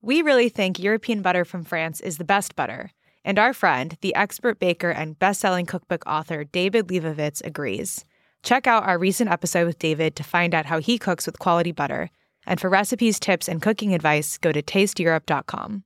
We really think European butter from France is the best butter. And our friend, the expert baker and best-selling cookbook author David Lebovitz agrees. Check out our recent episode with David to find out how he cooks with quality butter. And for recipes, tips, and cooking advice, go to tasteeurope.com.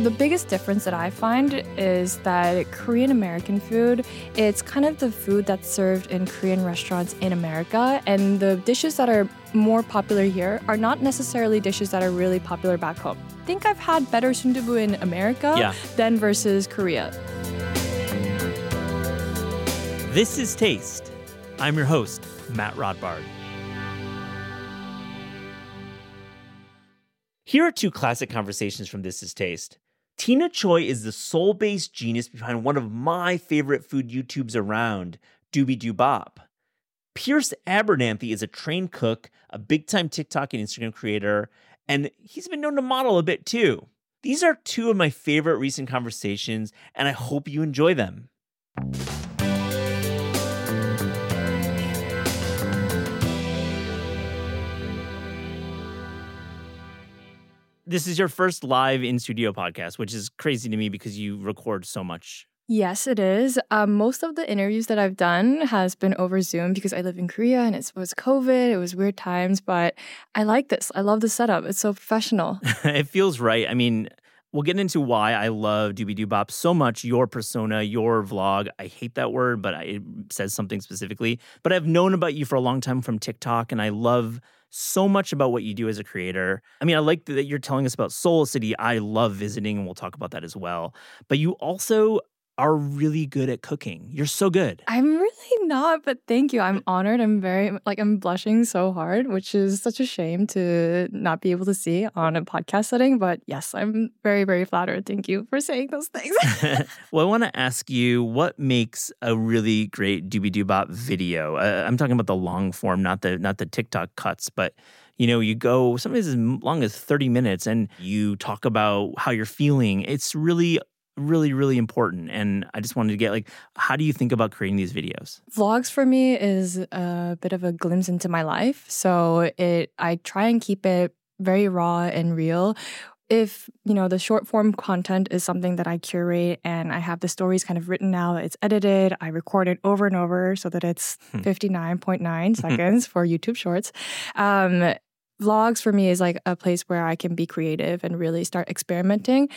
The biggest difference that I find is that Korean American food, it's kind of the food that's served in Korean restaurants in America, and the dishes that are more popular here are not necessarily dishes that are really popular back home. I think I've had better sundubu in America Yeah. than versus Korea. This is Taste. I'm your host, Matt Rodbard. Here are two classic conversations from This Is Taste. Tina Choi is the Seoul based genius behind one of my favorite food YouTubes around, Doobydobap. Pierce Abernathy is a trained cook, a big time TikTok and Instagram creator, and he's been known to model a bit too. These are two of my favorite recent conversations, and I hope you enjoy them. This is your first live in studio podcast, which is crazy to me because you record so much. Yes, it is. Um, most of the interviews that I've done has been over Zoom because I live in Korea and it was COVID. It was weird times, but I like this. I love the setup. It's so professional. it feels right. I mean, we'll get into why I love Doobydobap so much, your persona, your vlog. I hate that word, but I, it says something specifically. But I've known about you for a long time from TikTok, and I love so much about what you do as a creator. I mean, I like that you're telling us about Seoul City. I love visiting, and we'll talk about that as well. But you also are really good at cooking. You're so good. I'm really not, but thank you. I'm honored. I'm very, like, I'm blushing so hard, which is such a shame to not be able to see on a podcast setting. But yes, I'm very, very flattered. Thank you for saying those things. well, I want to ask you what makes a really great Doobydobap video. Uh, I'm talking about the long form, not the not the TikTok cuts, but you know, you go sometimes as long as 30 minutes and you talk about how you're feeling. It's really really really important and i just wanted to get like how do you think about creating these videos Vlogs for me is a bit of a glimpse into my life. So it I try and keep it very raw and real. If, you know, the short form content is something that I curate and I have the stories kind of written out, it's edited, I record it over and over so that it's 59.9 seconds for YouTube Shorts. Um, vlogs for me is like a place where I can be creative and really start experimenting.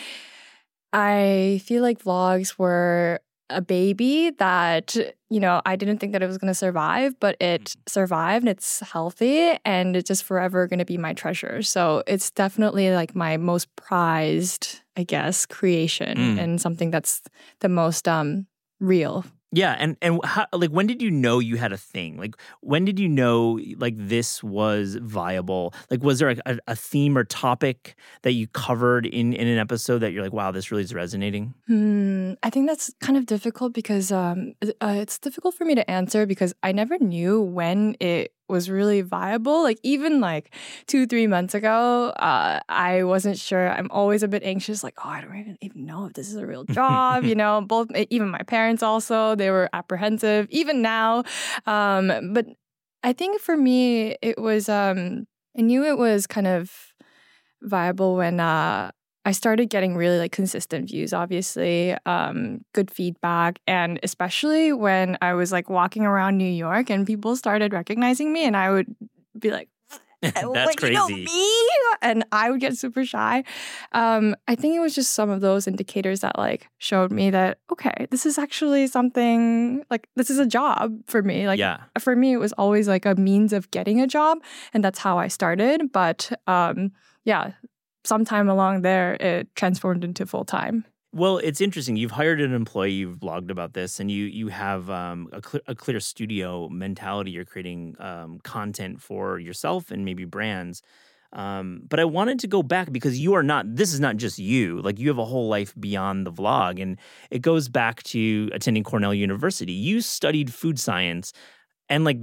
I feel like vlogs were a baby that, you know, I didn't think that it was going to survive, but it survived. It's healthy and it's just forever going to be my treasure. So it's definitely like my most prized, I guess, creation Mm. and something that's the most um real. Yeah, and and how, like when did you know you had a thing? Like when did you know like this was viable? Like was there a, a theme or topic that you covered in in an episode that you're like, wow, this really is resonating? Hmm, I think that's kind of difficult because um, uh, it's difficult for me to answer because I never knew when it was really viable. Like even like two, three months ago, uh, I wasn't sure. I'm always a bit anxious. Like, oh, I don't even, even know if this is a real job. you know, both even my parents also they were apprehensive. Even now, um, but I think for me it was. Um, I knew it was kind of viable when uh, I started getting really like consistent views, obviously, um, good feedback, and especially when I was like walking around New York and people started recognizing me, and I would be like, That's like, crazy. You know me? And I would get super shy. Um, I think it was just some of those indicators that like showed me that okay, this is actually something like this is a job for me. Like yeah. for me, it was always like a means of getting a job, and that's how I started. But um, yeah, sometime along there, it transformed into full time. Well, it's interesting. You've hired an employee. You've blogged about this, and you you have um, a, clear, a clear studio mentality. You're creating um, content for yourself and maybe brands. Um, but I wanted to go back because you are not. This is not just you. Like you have a whole life beyond the vlog, and it goes back to attending Cornell University. You studied food science, and like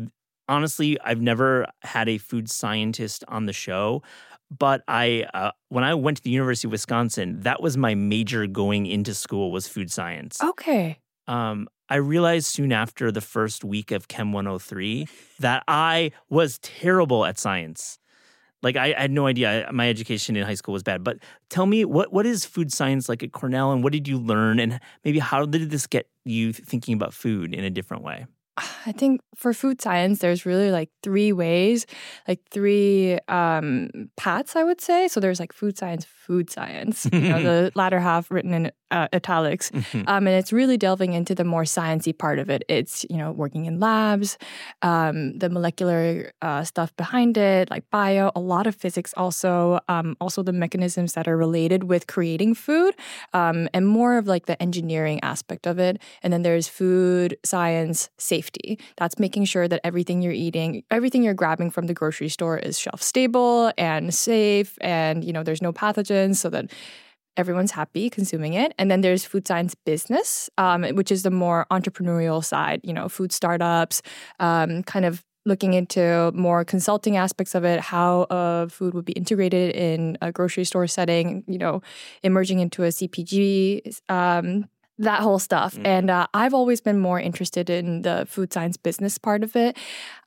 honestly, I've never had a food scientist on the show. But I, uh, when I went to the University of Wisconsin, that was my major going into school was food science. Okay. Um, I realized soon after the first week of Chem 103 that I was terrible at science. Like I, I had no idea. My education in high school was bad. But tell me, what what is food science like at Cornell, and what did you learn, and maybe how did this get you thinking about food in a different way? I think for food science, there's really like three ways, like three um, paths, I would say. So there's like food science, food science, you know, the latter half written in uh, italics. Um, and it's really delving into the more sciencey part of it. It's, you know, working in labs, um, the molecular uh, stuff behind it, like bio, a lot of physics also, um, also the mechanisms that are related with creating food, um, and more of like the engineering aspect of it. And then there's food science safety. That's making sure that everything you're eating, everything you're grabbing from the grocery store is shelf stable and safe, and you know there's no pathogens, so that everyone's happy consuming it. And then there's food science business, um, which is the more entrepreneurial side. You know, food startups, um, kind of looking into more consulting aspects of it, how uh, food would be integrated in a grocery store setting, you know, emerging into a CPG, um, that whole stuff. Mhm. And uh, I've always been more interested in the food science business part of it.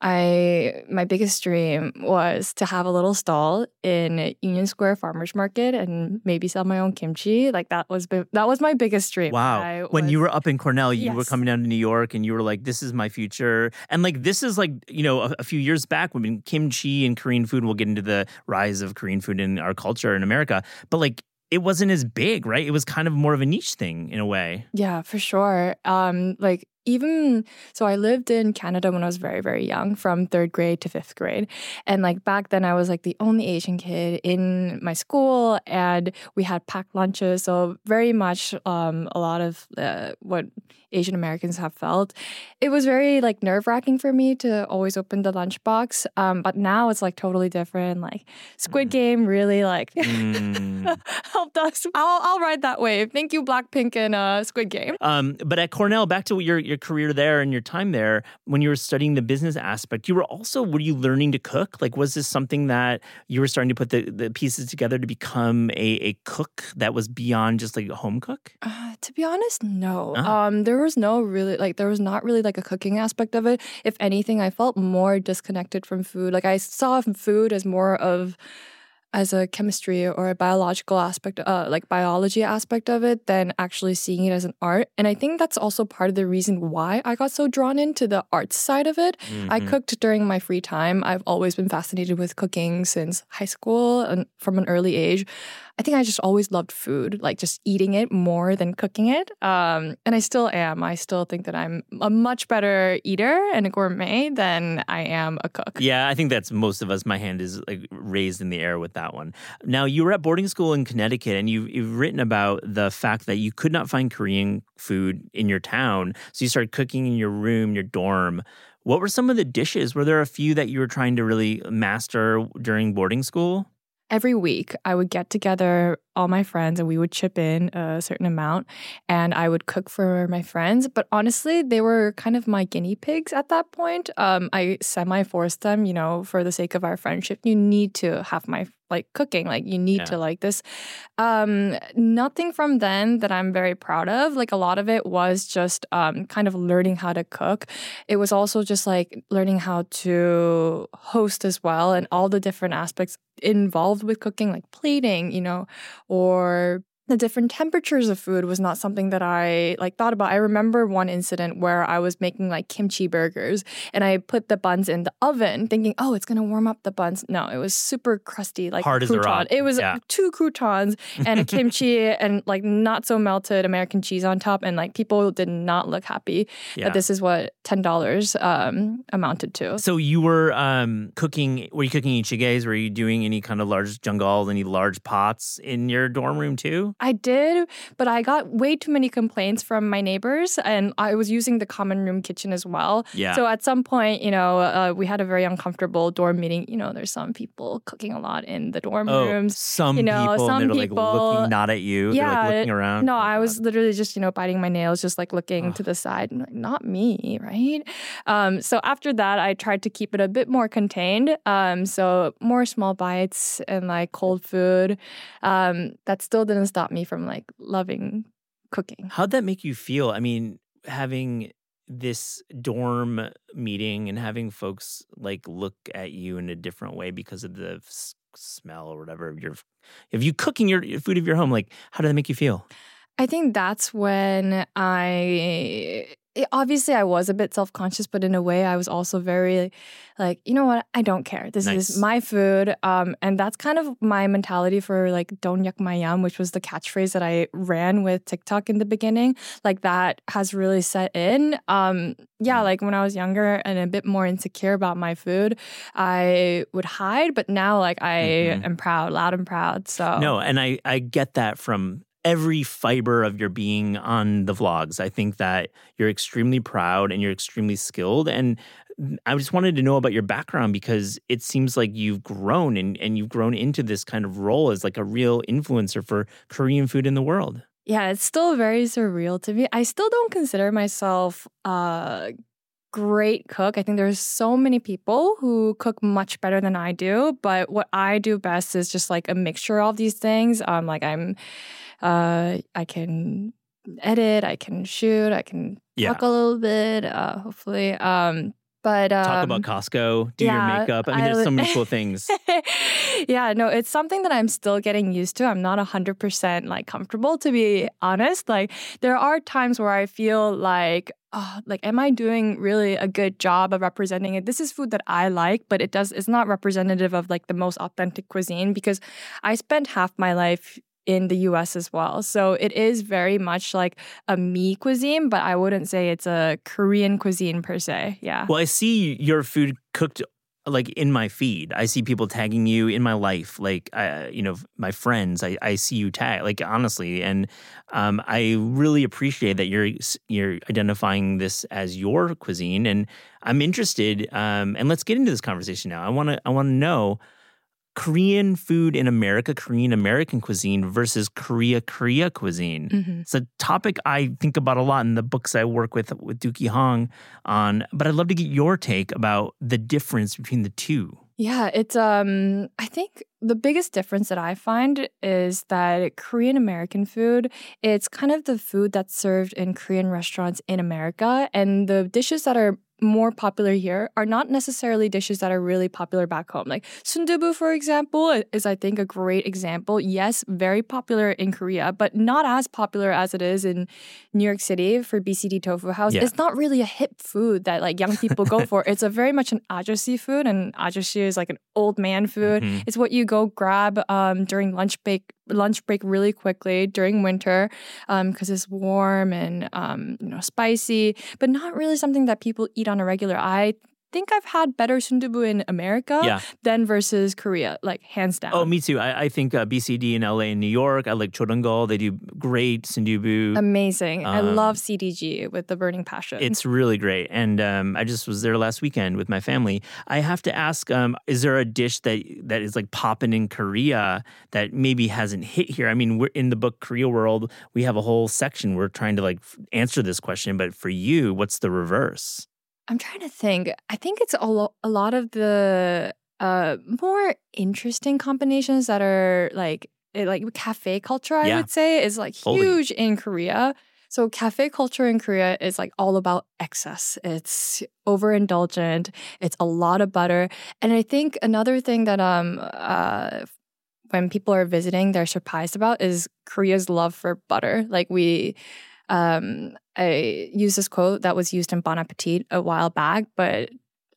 I my biggest dream was to have a little stall in Union Square Farmers Market and maybe sell my own kimchi. Like that was that was my biggest dream. Wow. I when you were up in Cornell, you were coming down to New York and you were like, this is my future. And like, this is like, you know, a, a few years back when kimchi and Korean food, we'll get into the rise of Korean food in our culture in America. But like, it wasn't as big, right? It was kind of more of a niche thing in a way. Yeah, for sure. Um, like even so, I lived in Canada when I was very, very young, from third grade to fifth grade, and like back then, I was like the only Asian kid in my school, and we had packed lunches. So very much, um, a lot of uh, what Asian Americans have felt. It was very like nerve wracking for me to always open the lunchbox. Um, but now it's like totally different. Like Squid Mhm. Game really like. Mm. helped us. I'll, I'll ride that wave. Thank you, Blackpink and uh, Squid Game. Um, but at Cornell, back to your your career there and your time there, when you were studying the business aspect, you were also were you learning to cook? Like, was this something that you were starting to put the, the pieces together to become a, a cook that was beyond just like a home cook? Uh, to be honest, no. Ah. Um, there was no really like there was not really like a cooking aspect of it. If anything, I felt more disconnected from food. Like I saw food as more of as a chemistry or a biological aspect, uh, like biology aspect of it, than actually seeing it as an art. And I think that's also part of the reason why I got so drawn into the arts side of it. I Mhm. cooked during my free time. I've always been fascinated with cooking since high school and from an early age. I think I just always loved food, like just eating it more than cooking it. Um, and I still am. I still think that I'm a much better eater and a gourmet than I am a cook. Yeah, I think that's most of us. My hand is like raised in the air with that one. Now, you were at boarding school in Connecticut and you've, you've written about the fact that you could not find Korean food in your town. So you started cooking in your room, your dorm. What were some of the dishes? Were there a few that you were trying to really master during boarding school? Every week I would get together all my friends and we would chip in a certain amount and I would cook for my friends. But honestly, they were kind of my guinea pigs at that point. Um, I semi forced them, you know, for the sake of our friendship. You need to have my like cooking, like you need Yeah. to like this. Um, nothing from then that I'm very proud of. Like a lot of it was just um, kind of learning how to cook. It was also just like learning how to host as well and all the different aspects involved with cooking, like plating, you know, or the different temperatures of food was not something that I like thought about. I remember one incident where I was making like kimchi burgers and I put the buns in the oven thinking, "Oh, it's going to warm up the buns." No, it was super crusty like Hard as a rock. It was Yeah. two croutons and a kimchi and like not so melted American cheese on top and like people did not look happy Yeah. that this is what $10 um, amounted to. So you were um, cooking, were you cooking ichiges? Were you doing any kind of large jungal, any large pots in your dorm room too? I did, but I got way too many complaints from my neighbors, and I was using the common room kitchen as well. Yeah. So at some point, you know, uh, we had a very uncomfortable dorm meeting. You know, there's some people cooking a lot in the dorm oh, rooms. some you know, people, some they're like people- looking not at you. they're Yeah, like looking around. No, Oh, I God. was literally just, you know, biting my nails, just like looking Ugh. to the side. and like, Not me, right? Um, so after that, I tried to keep it a bit more contained. Um, so more small bites and like cold food. Um, that still didn't stop me from like loving cooking. How'd that make you feel? I mean, having this dorm meeting and having folks like look at you in a different way because of the s- smell or whatever of your if you cooking your your food of your home like how did that make you feel I think that's when I it- obviously I was a bit self conscious, but in a way I was also very like, you know what, I don't care. This Nice. is my food, um, and that's kind of my mentality for like "Don't yuck my yum," which was the catchphrase that I ran with TikTok in the beginning. Like that has really set in. Um, yeah, Mm. like when I was younger and a bit more insecure about my food, I would hide, but now like I Mhm. am proud, loud and proud. So No, and I I get that from every fiber of your being on the vlogs. I think that you're extremely proud and you're extremely skilled and I just wanted to know about your background because it seems like you've grown and, and you've grown into this kind of role as like a real influencer for Korean food in the world. Yeah, it's still very surreal to me. I still don't consider myself a great cook. I think there's so many people who cook much better than I do, but what I do best is just like a mixture of these things. Um like I'm uh I can edit, I can shoot, I can Yeah. talk a little bit, uh hopefully. Um but um Talk about Costco, do yeah, your makeup. I mean, I there's so many cool things. yeah, no, it's something that I'm still getting used to. I'm not 100% like comfortable to be honest. Like there are times where I feel like oh, like am I doing really a good job of representing it? This is food that I like, but it does it's not representative of like the most authentic cuisine because I spent half my life in the US as well. So it is very much like a me cuisine, but I wouldn't say it's a Korean cuisine per se. Yeah. Well, I see your food cooked like in my feed. I see people tagging you in my life, like uh, you know, my friends. I, I see you tag, like honestly, and um, I really appreciate that you're you're identifying this as your cuisine, and I'm interested. Um, and let's get into this conversation now. I want to I want to know. Korean food in America, Korean American cuisine versus Korea Korea cuisine. Mhm. It's a topic I think about a lot in the books I work with with Deuki Hong on, but I'd love to get your take about the difference between the two. Yeah, it's um I think the biggest difference that I find is that Korean American food, it's kind of the food that's served in Korean restaurants in America and the dishes that are more popular here are not necessarily dishes that are really popular back home. Like sundubu, for example, is I think a great example. Yes, very popular in Korea, but not as popular as it is in New York City for BCD Tofu House. Yeah. It's not really a hip food that like young people go for. It's a very much an ajoshi food, and ajoshi is like an old man food. Mhm. It's what you go grab um, during lunch break lunch break really quickly during winter because it's warm and um, you know spicy, but not really something that people eat on a regular. I think I've had better sundubu in America Yeah. than versus Korea, like hands down. Oh, me too. I, I think uh, BCD in LA and New York. I like Choronggol. They do great sundubu. Amazing. I Um, love CDG with the burning passion. It's really great. And um, I just was there last weekend with my family. I have to ask, um, is there a dish that that is like popping in Korea that maybe hasn't hit here? I mean, we're in the book Korea World, we have a whole section. We're trying to like answer this question, but for you, what's the reverse? I'm trying to think. I think it's a, lo- a lot of the uh, more interesting combinations that are like it, like cafe culture. I Yeah. would say is like huge in Korea. So cafe culture in Korea is like all about excess. It's overindulgent. It's a lot of butter, and I think another thing that um uh when people are visiting, they're surprised about is Korea's love for butter. Like we um, I use this quote that was used in Bon Appetit a while back, but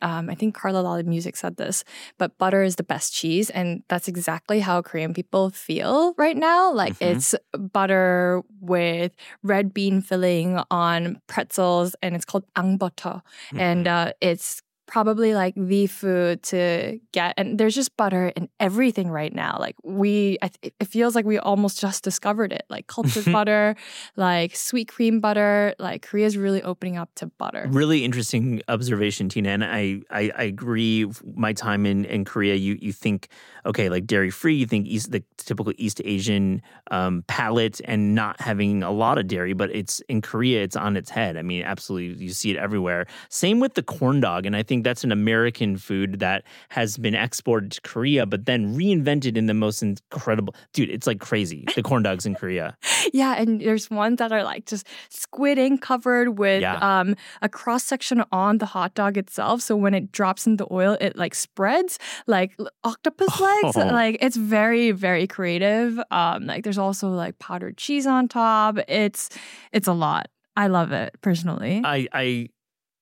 um, I think Carla Lalli Music said this, but butter is the best cheese. And that's exactly how Korean people feel right now. Like Mhm. it's butter with red bean filling on pretzels, and it's called angboto. And uh, it's probably like the food to get and there's just butter in everything right now like we it feels like we almost just discovered it like cultured butter like sweet cream butter like korea's really opening up to butter Really interesting observation, Tina. And I, I, I agree. My time in, in Korea, you, you think, okay, like dairy free, you think East, the typical East Asian um, palate and not having a lot of dairy, but it's in Korea, it's on its head. I mean, absolutely, you see it everywhere. Same with the corn dog. And I think think that's an American food that has been exported to Korea, but then reinvented in the most incredible. Dude, it's like crazy. The corn dogs in Korea. Yeah, and there's ones that are like just squid ink covered with Yeah. um, a cross section on the hot dog itself. So when it drops in the oil, it like spreads like octopus legs. Oh. Like it's very very creative. Um, like there's also like powdered cheese on top. It's it's a lot. I love it personally. I I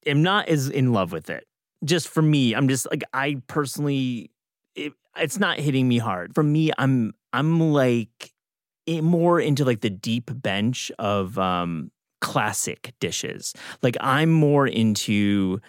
am not as in love with it. Just for me, I'm just like I personally, it, it's not hitting me hard. For me, I'm I'm like more into like the deep bench of um classic dishes. Like I'm more into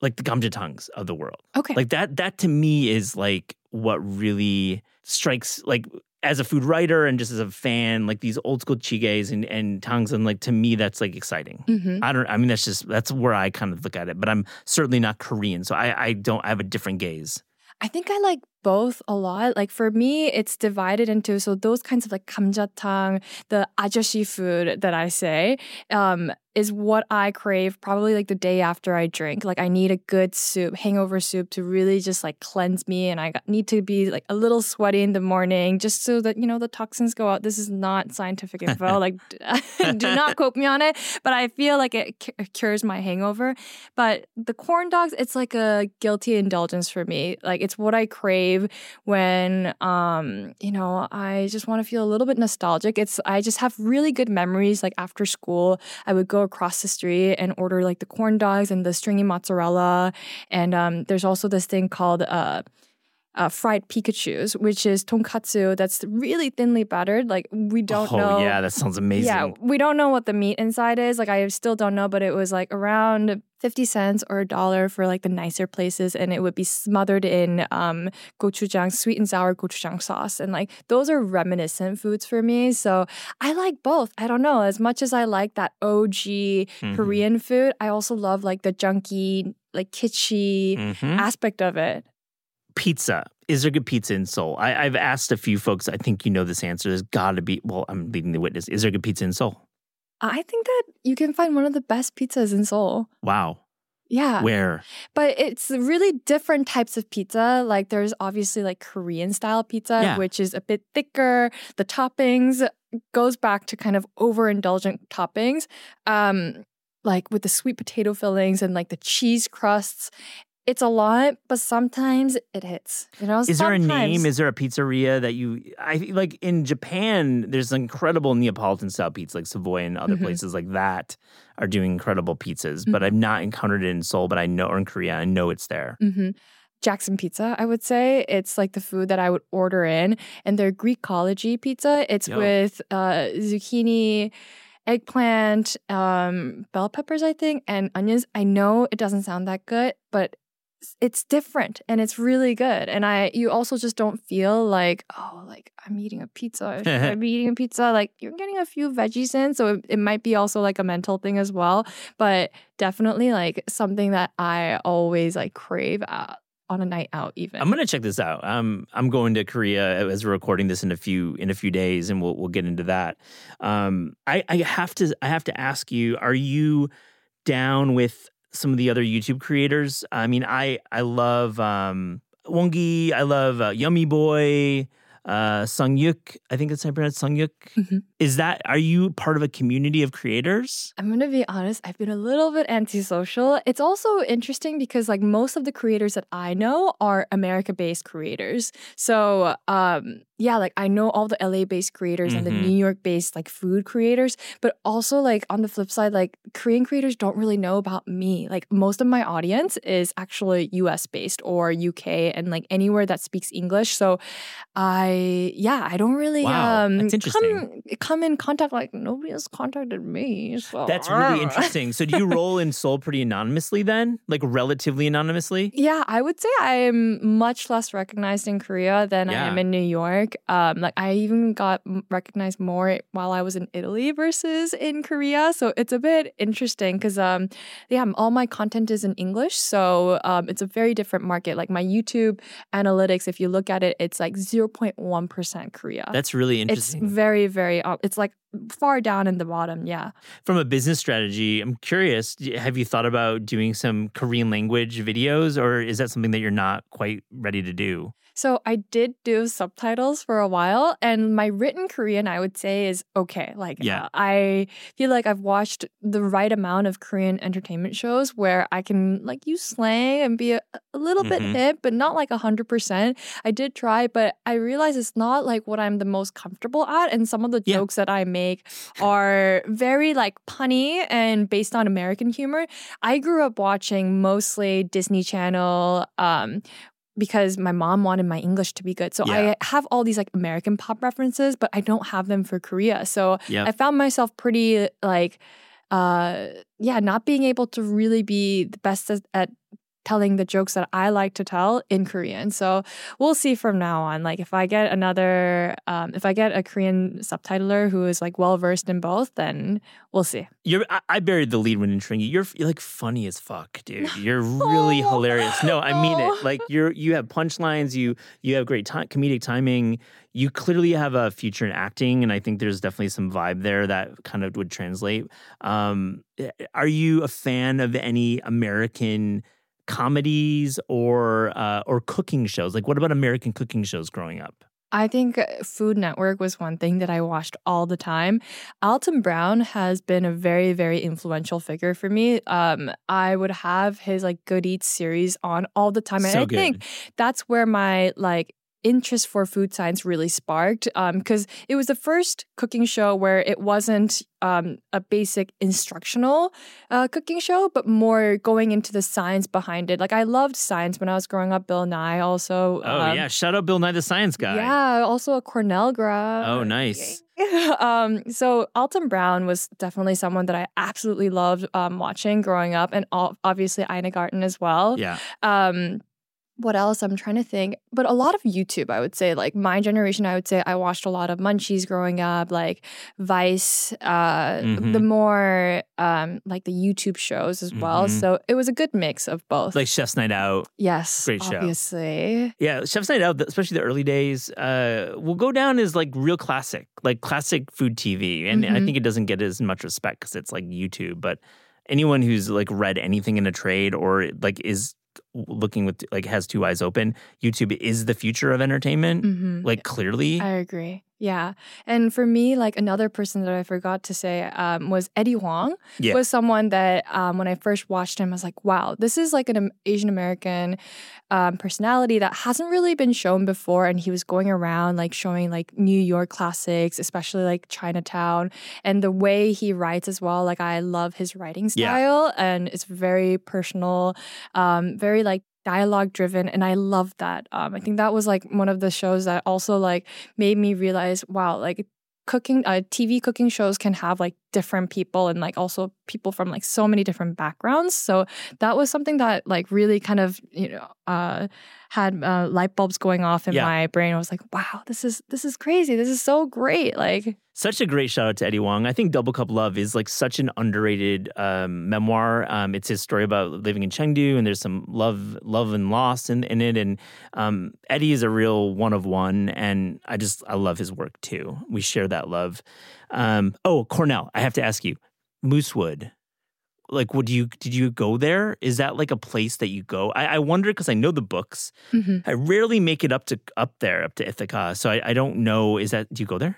like the gamjatangs of the world. okay. Like that that to me is like what really strikes like as a food writer and just as a fan, like these old school chiges and, and tangs and like to me that's like exciting. Mhm. I don't I mean that's just that's where I kind of look at it. But I'm certainly not Korean. So I, I don't I have a different gaze. I think I like both a lot. Like for me, it's divided into so those kinds of like kamjatang, the ajashi food that I say, um, is what I crave probably like the day after I drink. Like I need a good soup, hangover soup to really just like cleanse me, and I need to be like a little sweaty in the morning just so that you know the toxins go out. This is not scientific info. like do not quote me on it, but I feel like it cu- cures my hangover. But the corn dogs, it's like a guilty indulgence for me. Like it's what I crave when um, you know, I just want to feel a little bit nostalgic. It's I just have really good memories like after school, I would go across the street and order like the corn dogs and the stringy mozzarella and um there's also this thing called uh uh, fried Pikachu's, which is tonkatsu that's really thinly buttered. Like we don't oh know. yeah, that sounds amazing. Yeah, we don't know what the meat inside is. Like I still don't know, but it was like around 50 cents or a dollar for like the nicer places and it would be smothered in um gochujang, sweet and sour gochujang sauce. And like those are reminiscent foods for me. So I like both. I don't know. As much as I like that OG Mhm. Korean food, I also love like the junky, like kitschy Mhm. aspect of it. Pizza. Is there good pizza in Seoul? I, I've asked a few folks. I think you know this answer. There's got to be. Well, I'm leading the witness. Is there good pizza in Seoul? I think that you can find one of the best pizzas in Seoul. Wow. Yeah. Where? But it's really different types of pizza. Like there's obviously like Korean style pizza, Yeah. which is a bit thicker. The toppings goes back to kind of overindulgent toppings. Um, like with the sweet potato fillings and like the cheese crusts. It's a lot, but sometimes it hits. You know, Is there a name? Is there a pizzeria that you? I like in Japan. There's incredible Neapolitan style pizza, like Savoy and other Mhm. places like that are doing incredible pizzas. Mm-hmm. But I've not encountered it in Seoul. But I know, or in Korea, I know it's there. hmm Jackson Pizza, I would say. It's like the food that I would order in. And their Greekology pizza, it's Yo. with uh, zucchini, eggplant, um, bell peppers, I think, and onions. I know it doesn't sound that good, but it's different and it's really good. And I you also just don't feel like, oh, like I'm eating a pizza. Should I be eating a pizza? Like you're getting a few veggies in. So it, it might be also like a mental thing as well. But definitely like something that I always like crave uh, on a night out even. I'm gonna check this out. Um, I'm going to Korea as we're recording this in a few in a few days, and we'll we'll get into that. Um, I I have to I have to ask you: Are you down with some of the other YouTube creators? I mean, I I love um, Wongi. I love uh, Yummy Boy. Uh, Sungyuk. I think that's how I pronounce Sungyuk. Mhm. Is that? Are you part of a community of creators? I'm gonna be honest, I've been a little bit antisocial. It's also interesting because like most of the creators that I know are America-based creators. So um yeah, like I know all the LA-based creators and the Mhm. New York-based like food creators, but also like on the flip side, like Korean creators don't really know about me. Like most of my audience is actually US-based or UK and like anywhere that speaks English. So I yeah, I don't really Wow, um that's interesting. come come in contact like nobody has contacted me. So That's really interesting. So, do you roll in Seoul pretty anonymously then, like relatively anonymously? Yeah, I would say I am much less recognized in Korea than I am in New York. Um, like I even got recognized more while I was in Italy versus in Korea. So it's a bit interesting because um, yeah, all my content is in English, so um, it's a very different market. Like my YouTube analytics, if you look at it, it's like zero point one percent Korea. That's really interesting. it's very very. Uh, it's like far down in the bottom. Yeah. From a business strategy, I'm curious. Have you thought about doing some Korean language videos, or is that something that you're not quite ready to do? So I did do subtitles for a while, and my written Korean, I would say, is okay. Like, yeah. I feel like I've watched the right amount of Korean entertainment shows where I can like use slang and be a, a little mm-hmm. bit hip, but not like a hundred percent. I did try, but I realize it's not like what I'm the most comfortable at, and some of the yeah. jokes that I make are very like punny and based on American humor. I grew up watching mostly Disney Channel, um, because my mom wanted my English to be good. So yeah. I have all these like American pop references, but I don't have them for Korea. So yep. I found myself pretty like uh yeah, not being able to really be the best at telling the jokes that I like to tell in Korean. So we'll see from now on. Like if I get another, um, if I get a Korean subtitler who is like well versed in both, then we'll see. You're, I, I buried the lead when introing you. You're, you're like funny as fuck, dude. You're really oh, hilarious. No, I mean it. Like you're, you have punchlines. You, you have great time, comedic timing. You clearly have a future in acting, and I think there's definitely some vibe there that kind of would translate. Um, eh, are you a fan of any American? Comedies or uh, or cooking shows? Like, what about American cooking shows growing up? I think uh, Food Network was one thing that I watched all the time. Alton Brown has been a very, very influential figure for me. Um, I would have his like Good Eats series on all the time, and so I good. think that's where my like interest for food science really sparked because um, it was the first cooking show where it wasn't um, a basic instructional uh, cooking show, but more going into the science behind it. Like I loved science when I was growing up. Bill Nye also. Oh um, yeah, shout out Bill Nye the Science Guy. Yeah, also a Cornell grad. Oh nice. um, so Alton Brown was definitely someone that I absolutely loved um, watching growing up, and obviously Ina Garten as well. Yeah. Um, what else? I'm trying to think. But a lot of YouTube, I would say. Like my generation, I would say I watched a lot of Munchies growing up, like Vice, uh, mm-hmm. the more um, like the YouTube shows as well. Mm-hmm. So it was a good mix of both. Like Chef's Night Out. Yes. Great show. Obviously. Yeah. Chef's Night Out, especially the early days, uh, will go down as like real classic, like classic food TV. And mm-hmm. I think it doesn't get as much respect because it's like YouTube. But anyone who's like read anything in a trade or like is looking with like has two eyes open youtube is the future of entertainment mm-hmm. like clearly i agree yeah. And for me, like another person that I forgot to say um, was Eddie Huang. Yeah. Was someone that um, when I first watched him, I was like, wow, this is like an Asian American um, personality that hasn't really been shown before. And he was going around like showing like New York classics, especially like Chinatown. And the way he writes as well, like I love his writing style. Yeah. And it's very personal, um, very like dialogue driven and i love that um, i think that was like one of the shows that also like made me realize wow like cooking uh, tv cooking shows can have like different people and like also people from like so many different backgrounds so that was something that like really kind of you know uh, had uh, light bulbs going off in yeah. my brain i was like wow this is this is crazy this is so great like such a great shout out to Eddie Huang. I think Double Cup Love is like such an underrated um, memoir. Um, it's his story about living in Chengdu, and there's some love, love and loss in, in it. And um, Eddie is a real one of one, and I just I love his work too. We share that love. Um, oh, Cornell, I have to ask you, Moosewood. Like, would you did you go there? Is that like a place that you go? I, I wonder because I know the books. Mm-hmm. I rarely make it up to up there, up to Ithaca, so I, I don't know. Is that do you go there?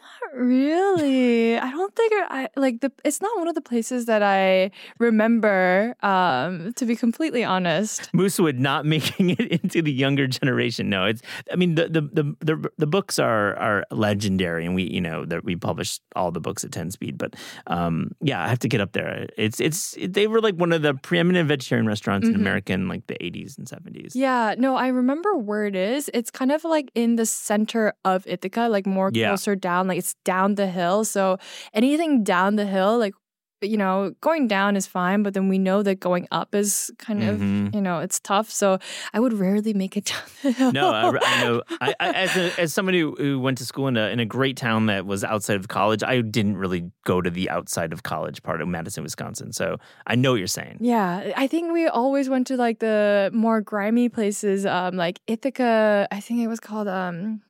Not really. I don't think I like the. It's not one of the places that I remember. Um, to be completely honest, Moosewood not making it into the younger generation. No, it's. I mean, the the the the, the books are are legendary, and we you know that we published all the books at ten speed. But um, yeah, I have to get up there. It's it's they were like one of the preeminent vegetarian restaurants mm-hmm. in America in like the eighties and seventies. Yeah, no, I remember where it is. It's kind of like in the center of Ithaca, like more yeah. closer down down, like it's down the hill. So anything down the hill, like you know, going down is fine, but then we know that going up is kind of, mm-hmm. you know, it's tough. So I would rarely make it down the hill. No, I, I know. I, I, as, a, as somebody who went to school in a, in a great town that was outside of college, I didn't really go to the outside of college part of Madison, Wisconsin. So I know what you're saying. Yeah. I think we always went to like the more grimy places, um, like Ithaca. I think it was called, um,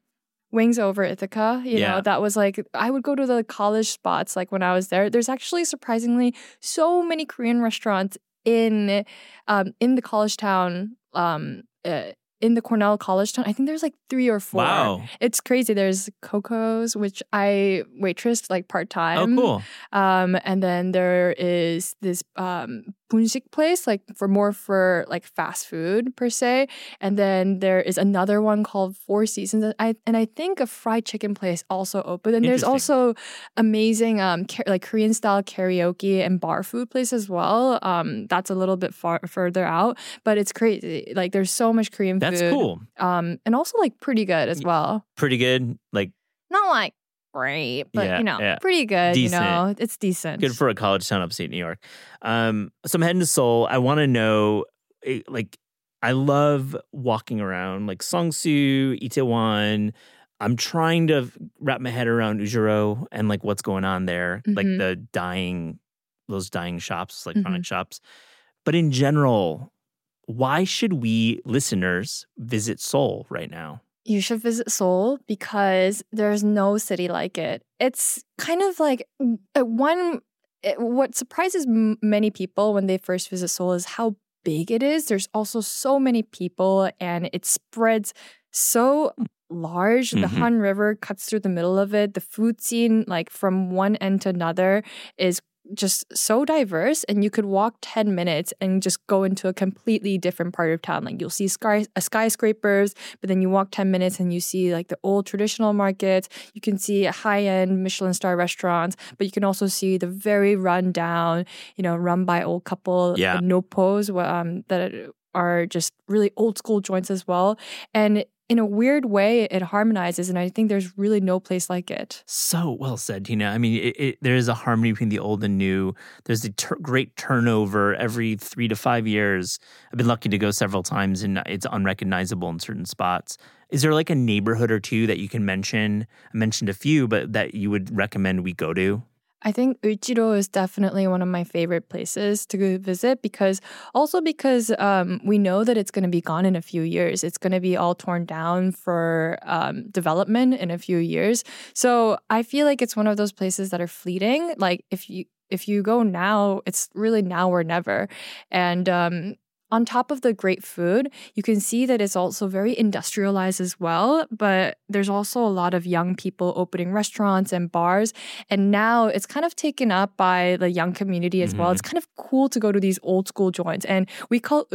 Wings over Ithaca, you Yeah. know, that was like I would go to the college spots like when I was there. There's actually surprisingly so many Korean restaurants in um in the college town um uh, in the Cornell college town. I think there's like 3 or 4. Wow. It's crazy. There's Coco's which I waitressed like Oh, part-time. Oh, cool. Um, and then there is this um bunsik place, like for more for like fast food per se. And then there is another one called Four Seasons. And I and I think a fried chicken place also opened. And there's also amazing um ka- like Korean style karaoke and bar food place as well. Um, that's a little bit far further out, but it's crazy. Like there's so much Korean That's food. cool. Um, and also like pretty good as well. Pretty good. Like Not like great, but Yeah, you know, yeah. pretty good. Decent. You know, it's decent. good for a college town upstate New York. Um, so I'm heading to Seoul. I want to know, eh, like, I love walking around like Seongsu, Itaewon. I'm trying to wrap my head around Euljiro and like what's going on there, like Mhm. the dying, those dying shops, electronic shops. But in general, why should we listeners visit Seoul right now? You should visit Seoul because there's no city like it. It's kind of like one. It, what surprises m- many people when they first visit Seoul is how big it is. There's also so many people, and it spreads so large. The Mhm. Han River cuts through the middle of it. The food scene, like from one end to another, is just so diverse and you could walk 10 minutes and just go into a completely different part of town. Like you'll see sky, uh, skyscrapers but then you walk 10 minutes and you see like the old traditional markets. You can see high-end michelin star restaurants but you can also see the very run down you know run by old couple Yeah. uh, nopos um, that are just really old school joints as well. And in a weird way it harmonizes and i think there's really no place like it So well said, Tina. I mean, it, it, there is a harmony between the old and new. There's a tur great turnover every three to five years. I've been lucky to go several times, and it's unrecognizable in certain spots. Is there like a neighborhood or two that you can mention? I mentioned a few, but that you would recommend we go to? I think Euljiro is definitely one of my favorite places to visit because also because um, we know that it's going to be gone in a few years. It's going to be all torn down for um, development in a few years. So I feel like it's one of those places that are fleeting. Like if you if you go now, it's really now or never. And um, on top of the great food, you can see that it's also very industrialized as well. But there's also a lot of young people opening restaurants and bars. And now it's kind of taken up by the young community as well. Mhm. It's kind of cool to go to these old school joints. And we call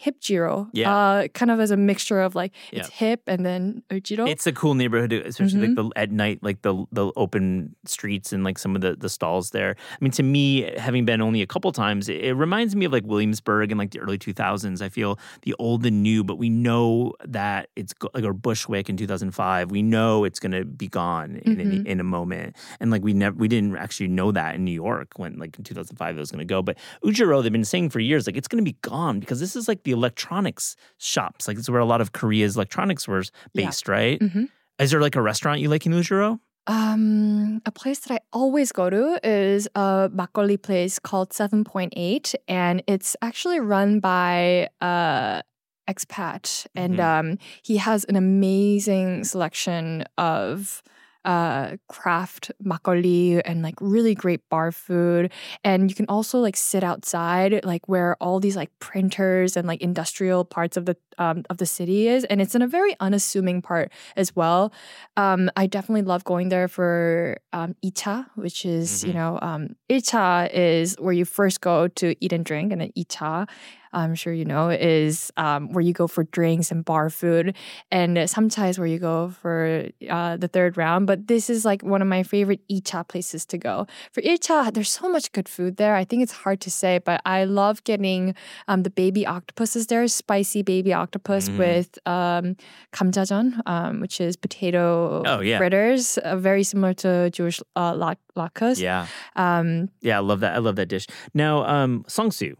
Euljiro hipjiro. Yeah. Uh, kind of as a mixture of like it's Yeah. hip and then Euljiro. It's a cool neighborhood, especially Mm-hmm. like the at night, like the the open streets and like some of the the stalls there. I mean, to me, having been only a couple times, it, it reminds me of like Williamsburg in like the early two thousands. I feel the old and new, but we know that it's go- like or Bushwick in two thousand five. We know it's going to be gone in, Mhm. in in a moment, and like we never we didn't actually know that in New York when like in two thousand five it was going to go. But Ujiro, they've been saying for years like it's going to be gone because this is like the electronics shops. Like this is where a lot of Korea's electronics Yeah. based, right? Mhm. Is there like a restaurant you like in Euljiro? Um, a place that I always go to is a makgeolli place called Seven Point Eight, and it's actually run by a expat, and Mhm. um, he has an amazing selection of uh craft makgeolli and like really great bar food. And you can also like sit outside like where all these like printers and like industrial parts of the um of the city is and it's in a very unassuming part as well. Um, I definitely love going there for um, icha, which is, you Mhm. know, um, icha is where you first go to eat and drink, and then icha, I'm sure you know, is um, where you go for drinks and bar food, and uh, sometimes where you go for uh, the third round. But this is like one of my favorite Icha places to go. For Icha, there's so much good food there. I think it's hard to say, but I love getting um, the baby octopuses there, spicy baby octopus mm. with um, kamjajeon, um, which is potato oh, yeah. fritters, uh, very similar to Jewish uh, latkes. Yeah. Um, yeah, I love that. I love that dish. Now, um, seongsu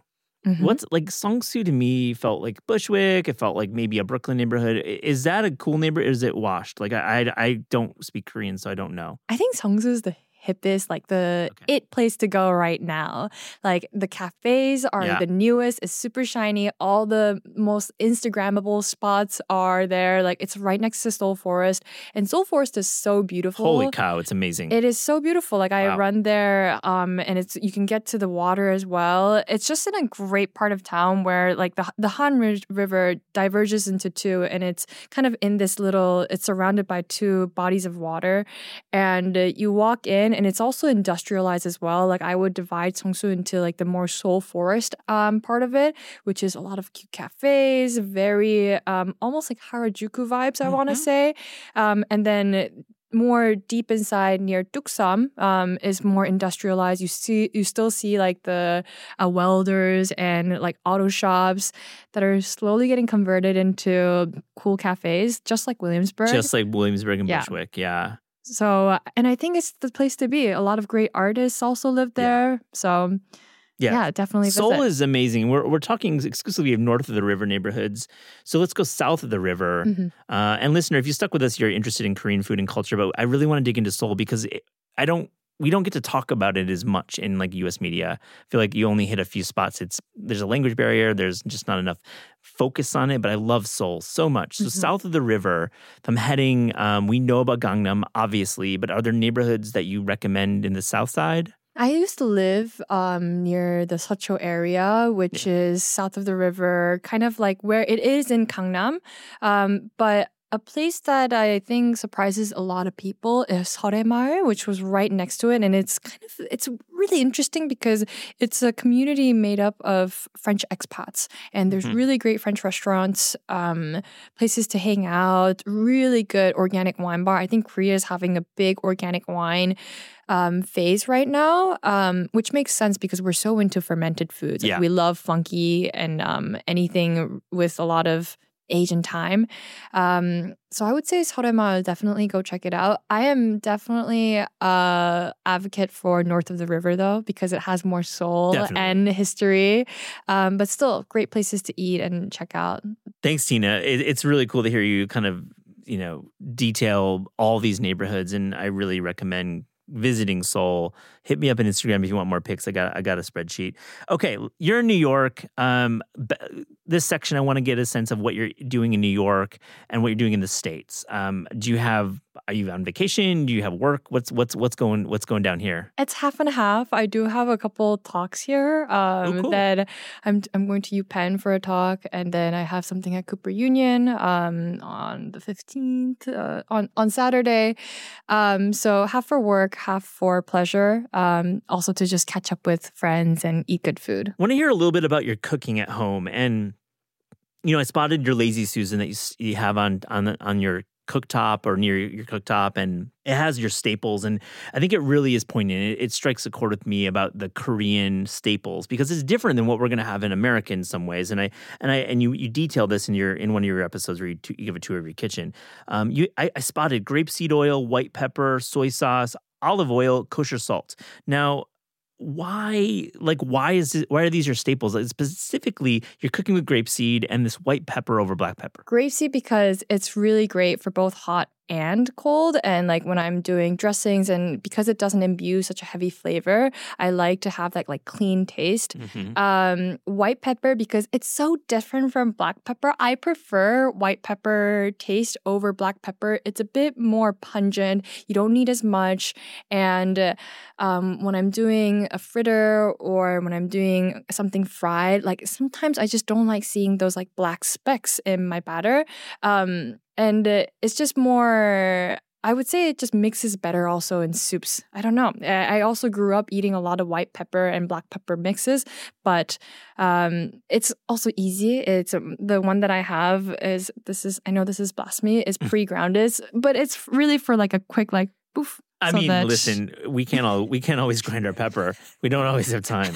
mhm. What's like Seongsu to me felt like Bushwick. It felt like maybe a Brooklyn neighborhood. Is that a cool neighborhood? Or is it washed? Like I, I, I don't speak Korean, so I don't know. I think Seongsu is the hippest, like the Okay. it place to go right now. Like the cafes are Yeah. the newest. It's super shiny. All the most Instagrammable spots are there. Like it's right next to Seoul Forest, and Seoul Forest is so beautiful. Holy cow, it's amazing. It is so beautiful. Like I Wow. run there, um, and it's you can get to the water as well. It's just in a great part of town where like the the Han River diverges into two, and it's kind of in this little. It's surrounded by two bodies of water, and uh, you walk in, and it's also industrialized as well. Like I would divide Seongsu into like the more Seoul forest um part of it, which is a lot of cute cafes, very um almost like Harajuku vibes. I want to say, um, and then more deep inside near Duksam um, is more industrialized. You see, you still see like the uh, welders and like auto shops that are slowly getting converted into cool cafes, just like Williamsburg. Just like Williamsburg and Yeah. Bushwick. Yeah. So, and I think it's the place to be. A lot of great artists also live Yeah. there. So, Yeah. yeah, definitely Seoul visit. is amazing. We're, we're talking exclusively of north of the river neighborhoods. So let's go south of the river. Mhm. Uh, and listener, if you stuck with us, you're interested in Korean food and culture. But I really want to dig into Seoul because it, I don't. We don't get to talk about it as much in like U.S. media. I feel like you only hit a few spots. It's there's a language barrier. There's just not enough focus on it. But I love Seoul so much. So Mhm. south of the river, if I'm heading, um, we know about Gangnam, obviously. But are there neighborhoods that you recommend in the south side? I used to live um, near the Seocho area, which is south of the river, kind of like where it is in Gangnam. Um, but a place that I think surprises a lot of people is Soremae, which was right next to it, and it's kind of it's really interesting because it's a community made up of French expats, and there's Mhm. really great French restaurants, um, places to hang out, really good organic wine bar. I think Korea is having a big organic wine um, phase right now, um, which makes sense because we're so into fermented foods. Like, Yeah. We love funky and um, anything with a lot of age and time. Um, so I would say Sorema, definitely go check it out. I am definitely a advocate for North of the River though, because it has more soul Definitely. and history. Um, but still, great places to eat and check out. Thanks, Tina. It, it's really cool to hear you kind of, you know, detail all these neighborhoods, and I really recommend visiting Seoul. Hit me up on Instagram if you want more pics. I got I got a spreadsheet. Okay, you're in New York. Um, this section I want to get a sense of what you're doing in New York and what you're doing in the states. Um, do you have? Are you on vacation? Do you have work? What's what's what's going what's going down here? It's half and half. I do have a couple talks here. Um, Oh, cool. That I'm I'm going to UPenn for a talk, and then I have something at Cooper Union um, on the fifteenth uh, on on Saturday. Um, so half for work, half for pleasure. Um, also to just catch up with friends and eat good food. want to hear a little bit about your cooking at home and you know i spotted your lazy susan that you, you have on on on your cooktop or near your cooktop and it has your staples and i think it really is poignant it, it strikes a chord with me about the korean staples because it's different than what we're going to have in america in some ways and i and i and you you detail this in your in one of your episodes where you, you give a tour of your kitchen um you I, I spotted grapeseed oil white pepper soy sauce olive oil kosher salt. Now why like why is it why are these your staples? Like specifically you're cooking with grapeseed and this white pepper over black pepper. Grapeseed because it's really great for both hot and cold. And like when I'm doing dressings and because it doesn't imbue such a heavy flavor, I like to have that like clean taste. Mhm. Um, white pepper because it's so different from black pepper. I prefer white pepper taste over black pepper. It's a bit more pungent. You don't need as much. And um, when I'm doing a fritter or when I'm doing something fried, like sometimes I just don't like seeing those like black specks in my batter. Um, and uh, it's just more. I would say it just mixes better also in soups. I don't know. I also grew up eating a lot of white pepper and black pepper mixes, but um, it's also easy. It's um, the one that I have is this is I know this is blasphemy. Is pre grounded, but it's really for like a quick like poof. I so mean that- listen we can't all we can't always grind our pepper we don't always have time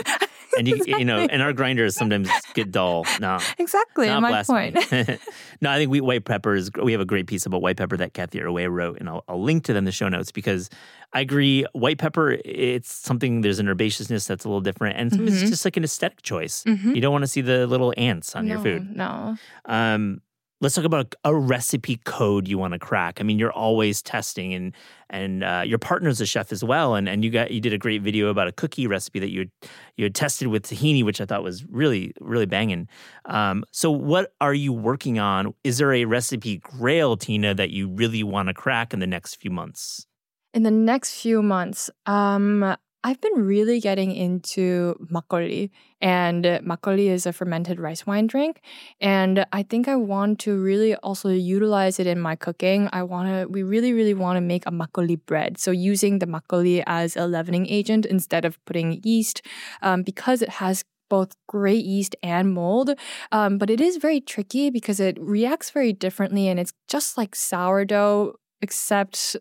and you you know and our grinders sometimes get dull no exactly not my point. no, I think we, white pepper is. We have a great piece about white pepper that Cathy Erway wrote, and I'll, I'll link to them in the show notes because I agree. White pepper, it's something. There's an herbaceousness that's a little different, and Mhm. it's just like an aesthetic choice. Mhm. You don't want to see the little ants on your food. No. Um, let's talk about a recipe code you want to crack. I mean, you're always testing, and and uh, your partner's a chef as well. And and you got you did a great video about a cookie recipe that you had, you had tested with tahini, which I thought was really really banging. Um, so, what are you working on? Is there a recipe grail, Tina, that you really want to crack in the next few months? In the next few months, um, I've been really getting into makgeolli, and makgeolli is a fermented rice wine drink. And I think I want to really also utilize it in my cooking. I want to, we really, really want to make a makgeolli bread. So using the makgeolli as a leavening agent instead of putting yeast, um, because it has both gray yeast and mold. Um, but it is very tricky because it reacts very differently and it's just like sourdough, except